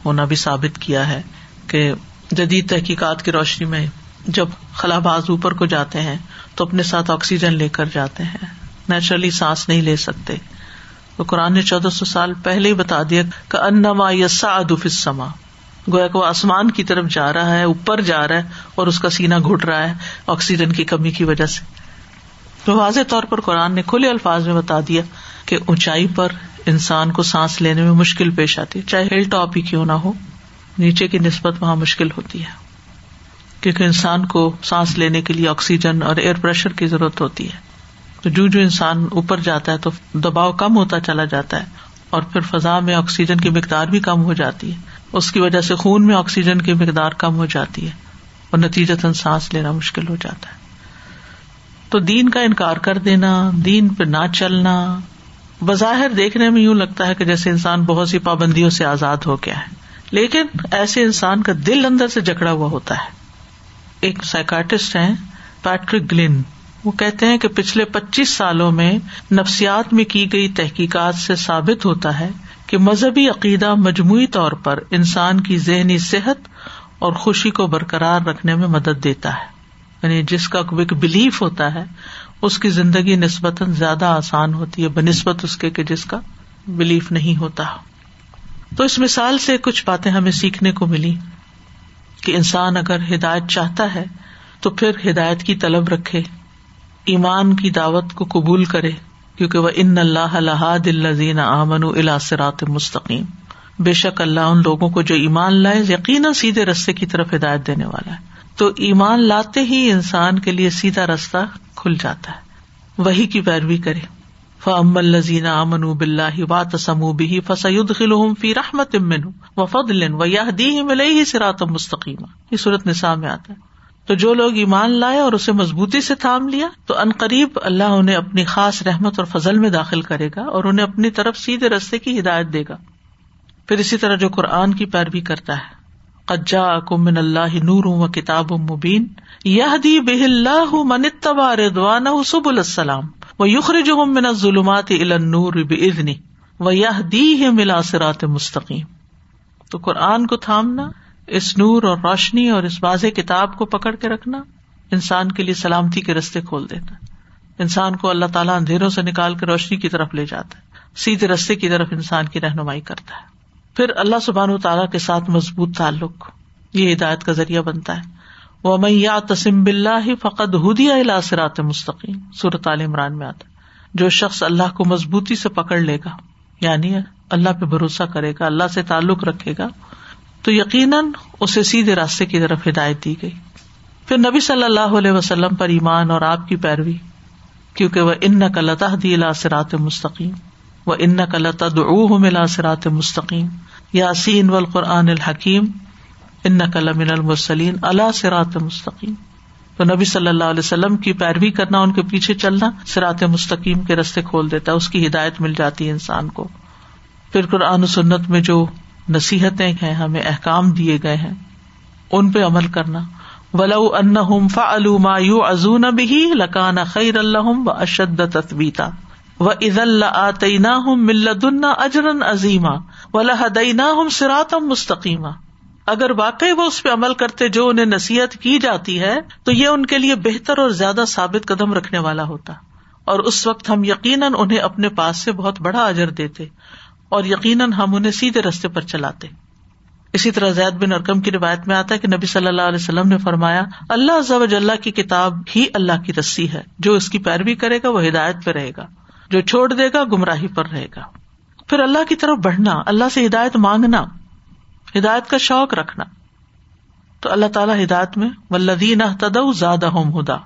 ہونا بھی ثابت کیا ہے کہ جدید تحقیقات کی روشنی میں جب خلا باز اوپر کو جاتے ہیں تو اپنے ساتھ آکسیجن لے کر جاتے ہیں۔ نیچرلی سانس نہیں لے سکتے۔ تو قرآن نے چودہ سو سال پہلے ہی بتا دیا کہ انما یسا ادفسما گویا کہ وہ آسمان کی طرف جا رہا ہے، اوپر جا رہا ہے اور اس کا سینا گٹ رہا ہے آکسیجن کی کمی کی وجہ سے۔ تو واضح طور پر قرآن نے کھلے الفاظ میں بتا دیا کہ اونچائی پر انسان کو سانس لینے میں مشکل پیش آتی ہے۔ چاہے ہل ٹاپ ہی کیوں نہ ہو، نیچے کی نسبت وہاں مشکل ہوتی ہے۔ کیونکہ انسان کو سانس لینے کے لیے آکسیجن اور ایئر پریشر کی ضرورت ہوتی ہے۔ تو جو جو انسان اوپر جاتا ہے تو دباؤ کم ہوتا چلا جاتا ہے اور پھر فضا میں آکسیجن کی مقدار بھی کم ہو جاتی ہے۔ اس کی وجہ سے خون میں آکسیجن کی مقدار کم ہو جاتی ہے اور نتیجہ سانس لینا مشکل ہو جاتا ہے۔ تو دین کا انکار کر دینا، دین پہ نہ چلنا۔ بظاہر دیکھنے میں یوں لگتا ہے کہ جیسے انسان بہت سی پابندیوں سے آزاد ہو گیا ہے۔ لیکن ایسے انسان کا دل اندر سے جکڑا ہوا ہوتا ہے۔ ایک سائکٹسٹ ہیں پیٹرک گلین وہ کہتے ہیں کہ پچھلے پچیس سالوں میں نفسیات میں کی گئی تحقیقات سے ثابت ہوتا ہے کہ مذہبی عقیدہ مجموعی طور پر انسان کی ذہنی صحت اور خوشی کو برقرار رکھنے میں مدد دیتا ہے۔ یعنی جس کا ایک بلیف ہوتا ہے، اس کی زندگی نسبتاً زیادہ آسان ہوتی ہے، بنسبت اس کے کہ جس کا بلیف نہیں ہوتا۔ تو اس مثال سے کچھ باتیں ہمیں سیکھنے کو ملی کہ انسان اگر ہدایت چاہتا ہے تو پھر ہدایت کی طلب رکھے، ایمان کی دعوت کو قبول کرے، کیونکہ وہ ان اللہ دل امن الاسرات مستقیم۔ بے شک اللہ ان لوگوں کو جو ایمان لائے، یقیناً سیدھے رستے کی طرف ہدایت دینے والا ہے۔ تو ایمان لاتے ہی انسان کے لیے سیدھا رستہ کھل جاتا ہے۔ وہی کی پیروی کرے۔ فم الزین امن بلّہ وا تسم بھی فسعد خلوم فی رحمت امن و فضل و یہ دی ملے ہی سرات مستقیم یہ صورت نسا میں آتا ہے۔ تو جو لوگ ایمان لائے اور اسے مضبوطی سے تھام لیا، تو قریب اللہ انہیں اپنی خاص رحمت اور فضل میں داخل کرے گا اور انہیں اپنی طرف سیدھے رستے کی ہدایت دے گا۔ پھر اسی طرح جو قرآن کی پیروی کرتا ہے قجا کمن اللہ نور و کتاب مبین یہ دی بہ اللہ من ردوان سب السلام وہ یخر جو من ظلمات نور بزنی و یہ دی ہے ملا سرات مستقیم۔ تو قرآن کو تھامنا، اس نور اور روشنی اور اس واضح کتاب کو پکڑ کے رکھنا، انسان کے لیے سلامتی کے رستے کھول دیتا انسان کو اللہ تعالیٰ اندھیروں سے نکال کے روشنی کی طرف لے جاتا ہے، سیدھے رستے کی طرف انسان کی رہنمائی کرتا ہے۔ پھر اللہ سبحان و تعالیٰ کے ساتھ مضبوط تعلق، یہ ہدایت کا ذریعہ بنتا ہے۔ وہ میں یا تسم بلّہ فقط ہدیہ الاثرات مستقیم صورت عال عمران میں آتا جو شخص اللہ کو مضبوطی سے پکڑ لے گا یعنی اللہ پہ بھروسہ کرے گا، اللہ سے تعلق رکھے گا، تو یقیناً اسے سیدھے راستے کی طرف ہدایت دی گئی۔ پھر نبی صلی اللہ علیہ وسلم پر ایمان اور آپ کی پیروی، کیونکہ وہ ان لتا دی سرات مستقیم وہ ان لتا ملا سرات مستقیم یاسین و القرآن الحکیم ان من المسلین اللہ سرات مستقیم تو نبی صلی اللہ علیہ وسلم کی پیروی کرنا، ان کے پیچھے چلنا سرات مستقیم کے رستے کھول دیتا ہے، اس کی ہدایت مل جاتی ہے انسان کو۔ پھر قرآن و سنت میں جو نصیحتیں ہیں، ہمیں احکام دیے گئے ہیں، ان پہ عمل کرنا۔ ولو ان فا ما یو ازون بھی لکان خیر اللہ و اشد تصویتا و عز اللہ ملد اجرن عظیمہ و لدینا ہم سراتم مستقیمہ اگر واقعی وہ اس پہ عمل کرتے جو انہیں نصیحت کی جاتی ہے، تو یہ ان کے لیے بہتر اور زیادہ ثابت قدم رکھنے والا ہوتا۔ اور اس وقت ہم یقیناً انہیں اپنے پاس سے بہت بڑا اجر دیتے اور یقیناً ہم انہیں سیدھے رستے پر چلاتے۔ اسی طرح زید بن ارکم کی روایت میں آتا ہے کہ نبی صلی اللہ علیہ وسلم نے فرمایا، اللہ ضب اللہ کی کتاب ہی اللہ کی رسی ہے، جو اس کی پیروی کرے گا، وہ ہدایت پہ رہے گا۔ جو چھوڑ دے گا، گمراہی پر رہے گا۔ پھر اللہ کی طرف بڑھنا، اللہ سے ہدایت مانگنا، ہدایت کا شوق رکھنا۔ تو اللہ تعالیٰ ہدایت میں ولدین تد زیادہ ہوم ہدا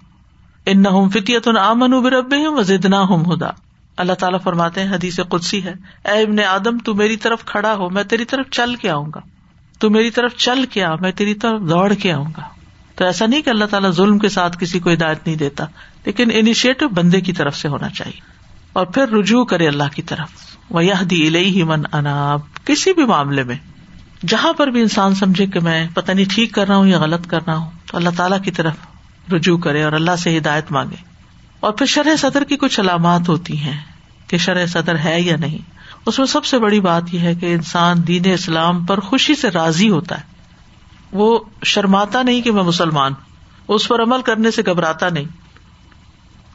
ان نہ فطیت امن ابرب و زدنا ہوم ہدا اللہ تعالیٰ فرماتے ہیں، حدیث قدسی ہے، اے ابن آدم، تو میری طرف کھڑا ہو، میں تیری طرف چل کے آؤں گا۔ تو میری طرف چل کے آ، میں تیری طرف دوڑ کے آؤں گا۔ تو ایسا نہیں کہ اللہ تعالیٰ ظلم کے ساتھ کسی کو ہدایت نہیں دیتا، لیکن انیشیٹو بندے کی طرف سے ہونا چاہیے۔ اور پھر رجوع کرے اللہ کی طرف۔ وہ یہ دی من اناب کسی بھی معاملے میں، جہاں پر بھی انسان سمجھے کہ میں پتہ نہیں ٹھیک کر رہا ہوں یا غلط کر رہا ہوں، تو اللہ تعالیٰ کی طرف رجوع کرے اور اللہ سے ہدایت مانگے۔ اور پھر شرح صدر کی کچھ علامات ہوتی ہیں کہ شرح صدر ہے یا نہیں۔ اس میں سب سے بڑی بات یہ ہے کہ انسان دین اسلام پر خوشی سے راضی ہوتا ہے۔ وہ شرماتا نہیں کہ میں مسلمان اس پر عمل کرنے سے گھبراتا نہیں۔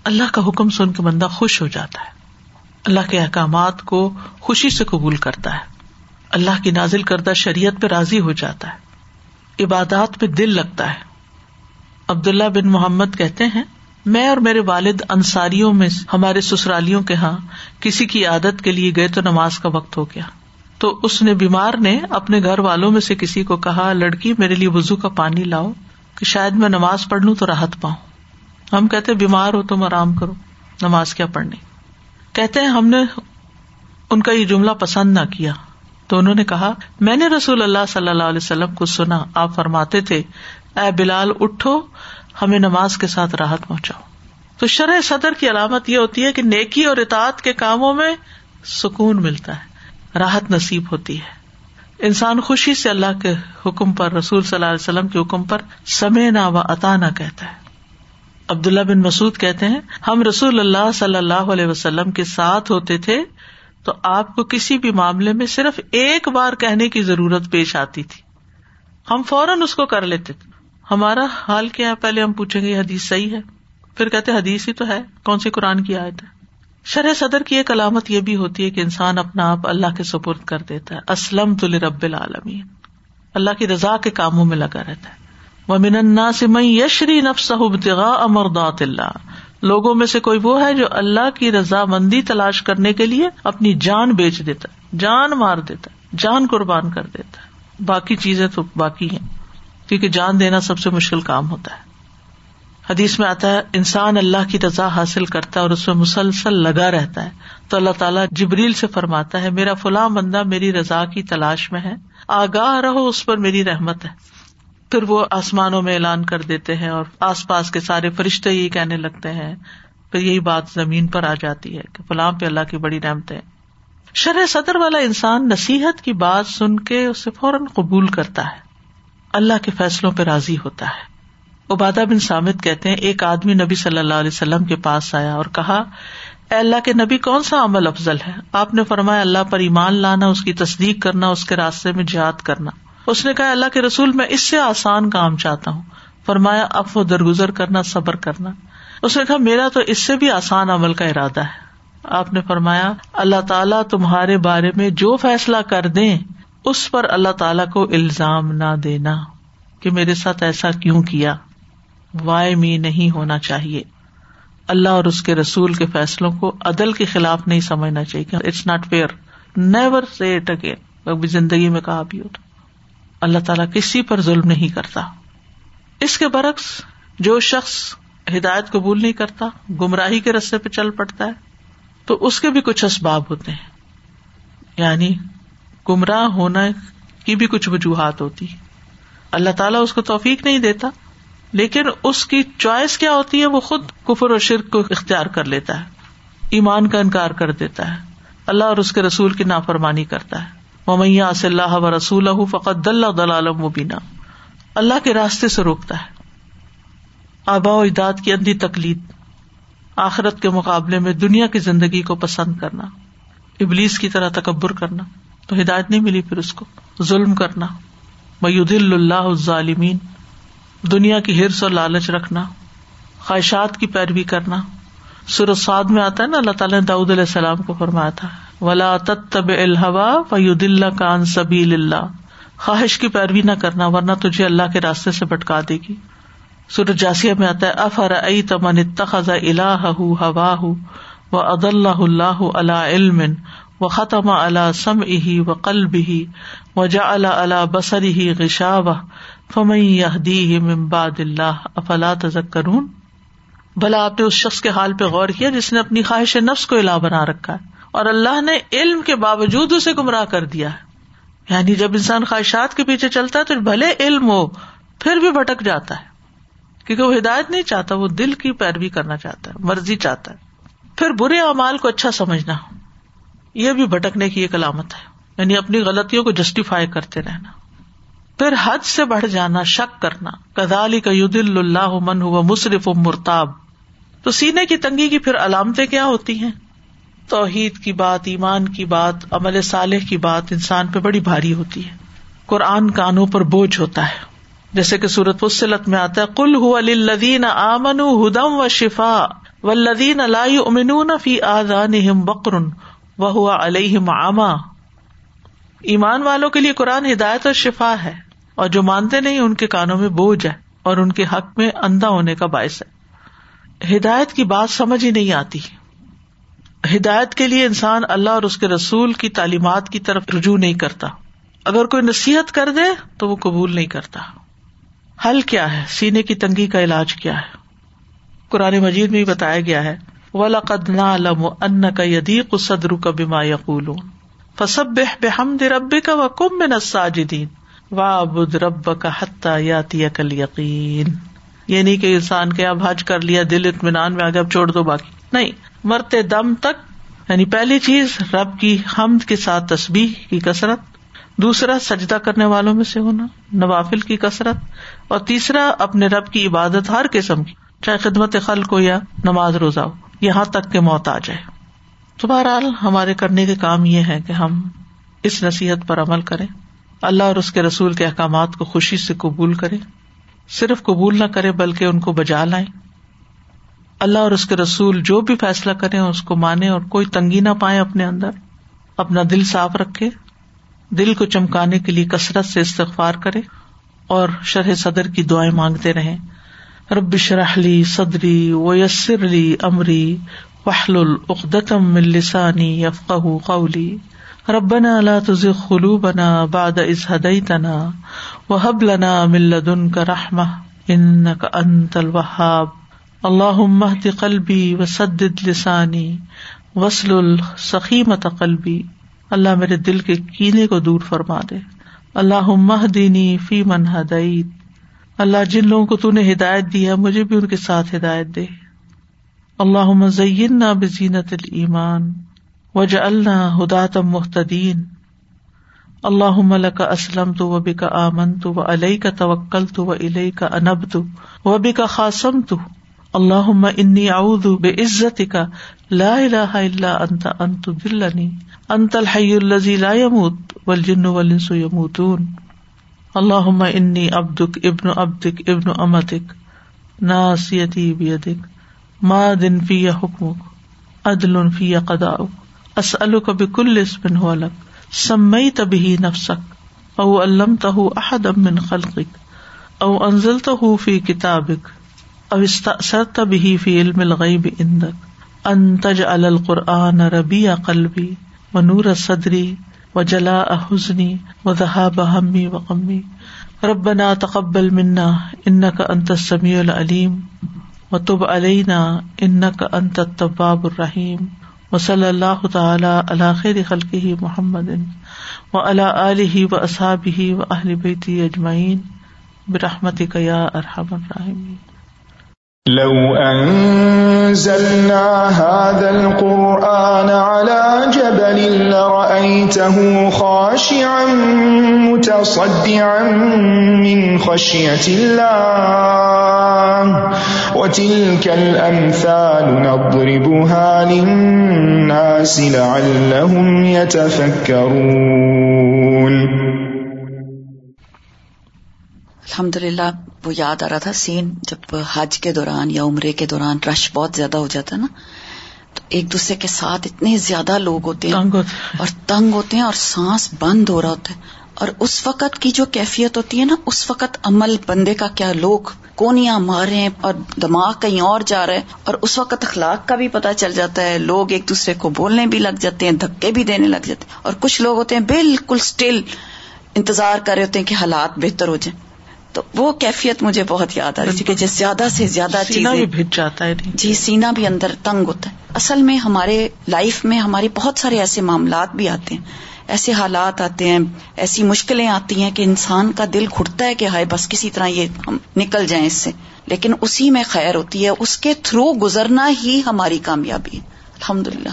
اللہ کا حکم سن کے بندہ خوش ہو جاتا ہے۔ اللہ کے احکامات کو خوشی سے قبول کرتا ہے۔ اللہ کی نازل کردہ شریعت پہ راضی ہو جاتا ہے۔ عبادات پہ دل لگتا ہے۔ عبداللہ بن محمد کہتے ہیں، میں اور میرے والد انصاریوں میں ہمارے سسرالیوں کے یہاں کسی کی عادت کے لیے گئے تو نماز کا وقت ہو گیا۔ تو اس نے بیمار نے اپنے گھر والوں میں سے کسی کو کہا، لڑکی میرے لیے وزو کا پانی لاؤ، کہ شاید میں نماز پڑھ لوں تو راحت پاؤں۔ ہم کہتے بیمار ہو تم آرام کرو، نماز کیا پڑھنی۔ کہتے ہیں ہم نے ان کا یہ جملہ پسند نہ کیا۔ تو انہوں نے کہا، میں نے رسول اللہ صلی اللہ علیہ وسلم کو سنا، آپ فرماتے تھے، اے بلال اٹھو، ہمیں نماز کے ساتھ راحت پہنچاؤ۔ تو شرح صدر کی علامت یہ ہوتی ہے کہ نیکی اور اطاعت کے کاموں میں سکون ملتا ہے، راحت نصیب ہوتی ہے۔ انسان خوشی سے اللہ کے حکم پر، رسول صلی اللہ علیہ وسلم کے حکم پر سمے نہ و عطا نہ کہتا ہے۔ عبداللہ بن مسعد کہتے ہیں، ہم رسول اللہ صلی اللہ علیہ وسلم کے ساتھ ہوتے تھے تو آپ کو کسی بھی معاملے میں صرف ایک بار کہنے کی ضرورت پیش آتی تھی۔ ہم فوراً اس کو کر لیتے تھے۔ ہمارا حال کیا ہے؟ پہلے ہم پوچھیں گے حدیث صحیح ہے؟ پھر کہتے حدیث ہی تو ہے۔ کون سی قرآن کی آیت ہے؟ شرح صدر کی ایک علامت یہ بھی ہوتی ہے کہ انسان اپنا آپ اللہ کے سپرد کر دیتا ہے۔ اسلم تو رب العالمین۔ اللہ کی رضا کے کاموں میں لگا رہتا ہے۔ وہ من سے میں یشری نفس امردات اللہ۔ لوگوں میں سے کوئی وہ ہے جو اللہ کی رضا مندی تلاش کرنے کے لیے اپنی جان بیچ دیتا ہے، جان مار دیتا ہے، جان قربان کر دیتا ہے۔ باقی چیزیں تو باقی ہیں، کیونکہ جان دینا سب سے مشکل کام ہوتا ہے۔ حدیث میں آتا ہے، انسان اللہ کی رضا حاصل کرتا ہے اور اس میں مسلسل لگا رہتا ہے۔ تو اللہ تعالیٰ جبریل سے فرماتا ہے، میرا فلاں بندہ میری رضا کی تلاش میں ہے، آگاہ رہو، اس پر میری رحمت ہے۔ پھر وہ آسمانوں میں اعلان کر دیتے ہیں اور آس پاس کے سارے فرشتے یہی کہنے لگتے ہیں، پھر یہی بات زمین پر آ جاتی ہے کہ فلاں پہ اللہ کی بڑی نعمت ہے شرح صدر والا انسان نصیحت کی بات سن کے اسے فوراً قبول کرتا ہے۔ اللہ کے فیصلوں پہ راضی ہوتا ہے۔ عبادہ بن سامد کہتے ہیں، ایک آدمی نبی صلی اللہ علیہ وسلم کے پاس آیا اور کہا، اے اللہ کے نبی، کون سا عمل افضل ہے؟ آپ نے فرمایا، اللہ پر ایمان لانا، اس کی تصدیق کرنا، اس کے راستے میں جہاد کرنا۔ اس نے کہا، اللہ کے رسول، میں اس سے آسان کام چاہتا ہوں۔ فرمایا، اب وہ درگزر کرنا، صبر کرنا۔ اس نے کہا، میرا تو اس سے بھی آسان عمل کا ارادہ ہے۔ آپ نے فرمایا، اللہ تعالیٰ تمہارے بارے میں جو فیصلہ کر دیں، اس پر اللہ تعالیٰ کو الزام نہ دینا کہ میرے ساتھ ایسا کیوں کیا۔ وائے می نہیں ہونا چاہیے۔ اللہ اور اس کے رسول کے فیصلوں کو عدل کے خلاف نہیں سمجھنا چاہیے۔ It's not fair never say it again زندگی میں کہا بھی ہوتا۔ اللہ تعالیٰ کسی پر ظلم نہیں کرتا۔ اس کے برعکس جو شخص ہدایت قبول نہیں کرتا، گمراہی کے رستے پہ چل پڑتا ہے، تو اس کے بھی کچھ اسباب ہوتے ہیں۔ یعنی گمراہ ہونا کی بھی کچھ وجوہات ہوتی اللہ تعالیٰ اس کو توفیق نہیں دیتا، لیکن اس کی چوائس کیا ہوتی ہے؟ وہ خود کفر اور شرک کو اختیار کر لیتا ہے، ایمان کا انکار کر دیتا ہے، اللہ اور اس کے رسول کی نافرمانی کرتا ہے۔ ممیا صلی اللہ و رسول فقط دلہ دلال مبینہ اللہ کے راستے سے روکتا ہے۔ آبا و اجداد کی اندھی تکلید آخرت کے مقابلے میں دنیا کی زندگی کو پسند کرنا، ابلیس کی طرح تکبر کرنا، تو ہدایت نہیں ملی پھر اس کو۔ ظلم کرنا میود اللہ ظالمین دنیا کی ہرس اور لالچ رکھنا، خواہشات کی پیروی کرنا۔ سرساد میں آتا ہے نا، اللہ تعالیٰ نے داود علیہ السلام کو فرمایا تھا۔ ولا تب الحوا فید اللہ کان سبی اللہ خواہش کی پیروی نہ کرنا ورنہ تجھے اللہ کے راستے سے بٹکا دے گی۔ سورج جاسیا میں آتا ہے افر ائی تمن تخذ اللہ ہوا و اد اللہ اللہ اللہ علم و ختم اللہ سم اہی و قلب ہی و جا اللہ اللہ بسر ہی غشا و فمئی دی ممباد اللہ افلا تذکرون بھلا آپ نے اس شخص کے حال پہ غور کیا جس نے اپنی خواہش نفس کو الا بنا رکھا ہے۔ اور اللہ نے علم کے باوجود اسے گمراہ کر دیا ہے۔ یعنی جب انسان خواہشات کے پیچھے چلتا ہے تو بھلے علم ہو، پھر بھی بھٹک جاتا ہے۔ کیونکہ وہ ہدایت نہیں چاہتا، وہ دل کی پیروی کرنا چاہتا ہے، مرضی چاہتا ہے۔ پھر برے اعمال کو اچھا سمجھنا، یہ بھی بھٹکنے کی ایک علامت ہے۔ یعنی اپنی غلطیوں کو جسٹیفائی کرتے رہنا۔ پھر حد سے بڑھ جانا، شک کرنا۔ کدالی کا ید اللہ من ہوا مصرف مرتاب۔ تو سینے کی تنگی کی پھر علامتیں کیا ہوتی ہیں؟ توحید کی بات، ایمان کی بات، عمل صالح کی بات انسان پہ بڑی بھاری ہوتی ہے۔ قرآن کانوں پر بوجھ ہوتا ہے۔ جیسے کہ سورت وسلت میں آتا ہے کل ہُدین آمن ہدم و شفا و لدین اللہ امن فی آزان بکر و ہوا علیہم آما ایمان والوں کے لیے قرآن ہدایت اور شفا ہے۔ اور جو مانتے نہیں، ان کے کانوں میں بوجھ ہے اور ان کے حق میں اندھا ہونے کا باعث ہے۔ ہدایت کی بات سمجھ ہی نہیں آتی۔ ہدایت کے لیے انسان اللہ اور اس کے رسول کی تعلیمات کی طرف رجوع نہیں کرتا۔ اگر کوئی نصیحت کر دے تو وہ قبول نہیں کرتا۔ حل کیا ہے؟ سینے کی تنگی کا علاج کیا ہے؟ قرآن مجید میں بتایا گیا ہے ولاقد علم ان کا یدیق صدر کا بیما یقول فسب بحمد رب کا و کم میں نساجدین وا بد رب کا حتیٰ یاتی کل یقین یہ یعنی نہیں کہ انسان کے اب حج کر لیا، دل اطمینان میں آگے اب چھوڑ دو باقی۔ نہیں مرتے دم تک یعنی پہلی چیز، رب کی حمد کے ساتھ تصبیح کی کثرت، دوسرا سجدہ کرنے والوں میں سے ہونا، نوافل کی کثرت، اور تیسرا اپنے رب کی عبادت ہر قسم کی، چاہے خدمت خل کو یا نماز روزہ ہو، یہاں تک کہ موت آ جائے۔ تو بہرحال ہمارے کرنے کے کام یہ ہے کہ ہم اس نصیحت پر عمل کریں۔ اللہ اور اس کے رسول کے احکامات کو خوشی سے قبول کرے صرف قبول نہ کرے بلکہ ان کو بجا لائیں۔ اللہ اور اس کے رسول جو بھی فیصلہ کرے اس کو مانے اور کوئی تنگی نہ پائے اپنے اندر، اپنا دل صاف رکھے، دل کو چمکانے کے لیے کثرت سے استغفار کرے اور شرح صدر کی دعائیں مانگتے رہے رب شرحلی صدری و یسر علی امری وحل العقدم لسانی یفق قولی۔ ربنا لا تزغ قلوبنا بعد إذ هديتنا وهب لنا من لدنك رحمة إنك أنت الوهاب اللہ مہد قلبی و لسانی وسل السخیمت قلبی اللہ میرے دل کے کینے کو دور فرما دے اللہ مہدینی فی من ہدعید اللہ جن لوگوں کو نے ہدایت دی ہے مجھے بھی ان کے ساتھ ہدایت دے اللہ مزین نہ بزینت المان وج اللہ ہدات محتدین اللہ ملک اسلم تو وبی کا آمن تو و علیہ کا توکل تو و علیہ کا انب تو وبی کا خاصم تو اللہ انی اعوذ بے عزت کا لا الہ الا انت انت دلنی انت الحی الذی لا يموت والجن والانس يموتون اللہ انی ابدک ابن ابدک ابن امتک ناسیتی بیدک ما دن فی حکمک، عدل فی قداؤک اسألک بکل اسم هو لک، سمیت به نفسک، او علمتہ احد من خلقک، او انزلتہ فی کتابک. او استأثرت فی علم الغیب عندک، ان تجعل القرآن ربیع قلبی ونور صدری و جلا حزنی و ذہاب ہمی و غمی۔ ربنا تقبل منا ان کا انت سمیع العلیم و تب علینا ان کا انت طباب الرحیم۔ و صلی اللہ تعالی علی خیر خلقہ محمد و علی آلہ و اصحابہ و اہل بیتی اجمعین۔ برحمتک یا ارحم الراحمین۔ لو أنزلنا هذا القرآن على جبل لرأيته خاشعا متصدعا من خشية الله. وتلك الأمثال نضربها للناس لعلهم يتفكرون. الحمد للہ وہ یاد آ رہا تھا سین جب حج کے دوران یا عمرے کے دوران رش بہت زیادہ ہو جاتا ہے نا تو ایک دوسرے کے ساتھ اتنے زیادہ لوگ ہوتے ہیں اور تنگ ہوتے ہیں اور سانس بند ہو رہا ہوتا ہے۔ اور اس وقت کی جو کیفیت ہوتی ہے نا اس وقت عمل بندے کا کیا لوگ کونیاں مار رہے ہیں اور دماغ کہیں اور جا رہا ہے۔ اور اس وقت اخلاق کا بھی پتا چل جاتا ہے لوگ ایک دوسرے کو بولنے بھی لگ جاتے ہیں دھکے بھی دینے لگ جاتے ہیں۔ اور کچھ لوگ ہوتے ہیں بالکل اسٹل انتظار کر رہے ہوتے ہیں کہ حالات بہتر ہو جائیں۔ تو وہ کیفیت مجھے بہت یاد آ رہی تھی کہ جس زیادہ سے زیادہ چیزیں جاتا ہے جی سینا بھی اندر تنگ ہوتا ہے۔ اصل میں ہمارے لائف میں ہمارے بہت سارے ایسے معاملات بھی آتے ہیں۔ ایسے حالات آتے ہیں ایسی مشکلیں آتی ہیں کہ انسان کا دل گھٹتا ہے کہ ہائے بس کسی طرح یہ ہم نکل جائیں اس سے۔ لیکن اسی میں خیر ہوتی ہے اس کے تھرو گزرنا ہی ہماری کامیابی الحمد للہ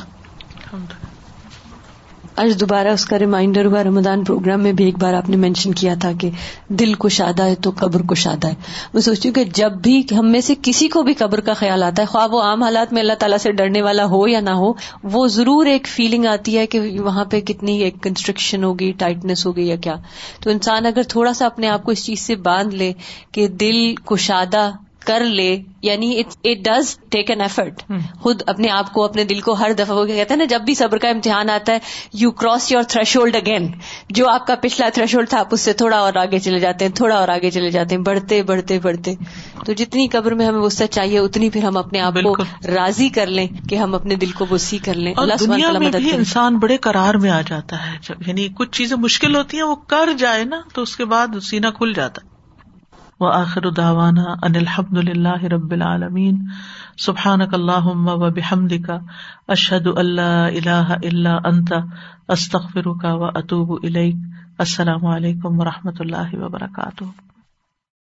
آج دوبارہ اس کا ریمائنڈر ہوا، رمضان پروگرام میں بھی ایک بار آپ نے مینشن کیا تھا کہ دل کو شادہ ہے تو قبر کو شادہ ہے۔ میں سوچتی ہوں کہ جب بھی ہم میں سے کسی کو بھی قبر کا خیال آتا ہے، خواہ وہ عام حالات میں اللہ تعالیٰ سے ڈرنے والا ہو یا نہ ہو، وہ ضرور ایک فیلنگ آتی ہے کہ وہاں پہ کتنی ایک کنسٹرکشن ہوگی ٹائٹنیس ہوگی یا کیا۔ تو انسان اگر تھوڑا سا اپنے آپ کو اس چیز سے باندھ لے کہ دل کو شادہ کر لے یعنی it does take an effort خود اپنے آپ کو اپنے دل کو ہر دفعہ وہ کہتے ہیں نا جب بھی صبر کا امتحان آتا ہے you cross your threshold again جو آپ کا پچھلا تھریش ہولڈ تھا آپ اس سے تھوڑا اور آگے چلے جاتے ہیں تھوڑا اور آگے چلے جاتے ہیں بڑھتے بڑھتے بڑھتے۔ تو جتنی قبر میں ہمیں وسط چاہیے اتنی پھر ہم اپنے آپ کو راضی کر لیں کہ ہم اپنے دل کو وسیع کر لیں۔ اللہ دنیا میں بھی انسان بڑے قرار میں آ جاتا ہے۔ یعنی کچھ چیزیں مشکل ہوتی ہیں وہ کر جائے نا تو اس کے بعد سینا کھل جاتا ہے۔ و آخر داوانا ان الحمد للہ رب العالمین. سبحان اللہ و بحمد کا اشد اللہ اللہ اللہ انت. استخر کا و اطوب السلام علیکم و رحمۃ اللہ وبرکاتہ.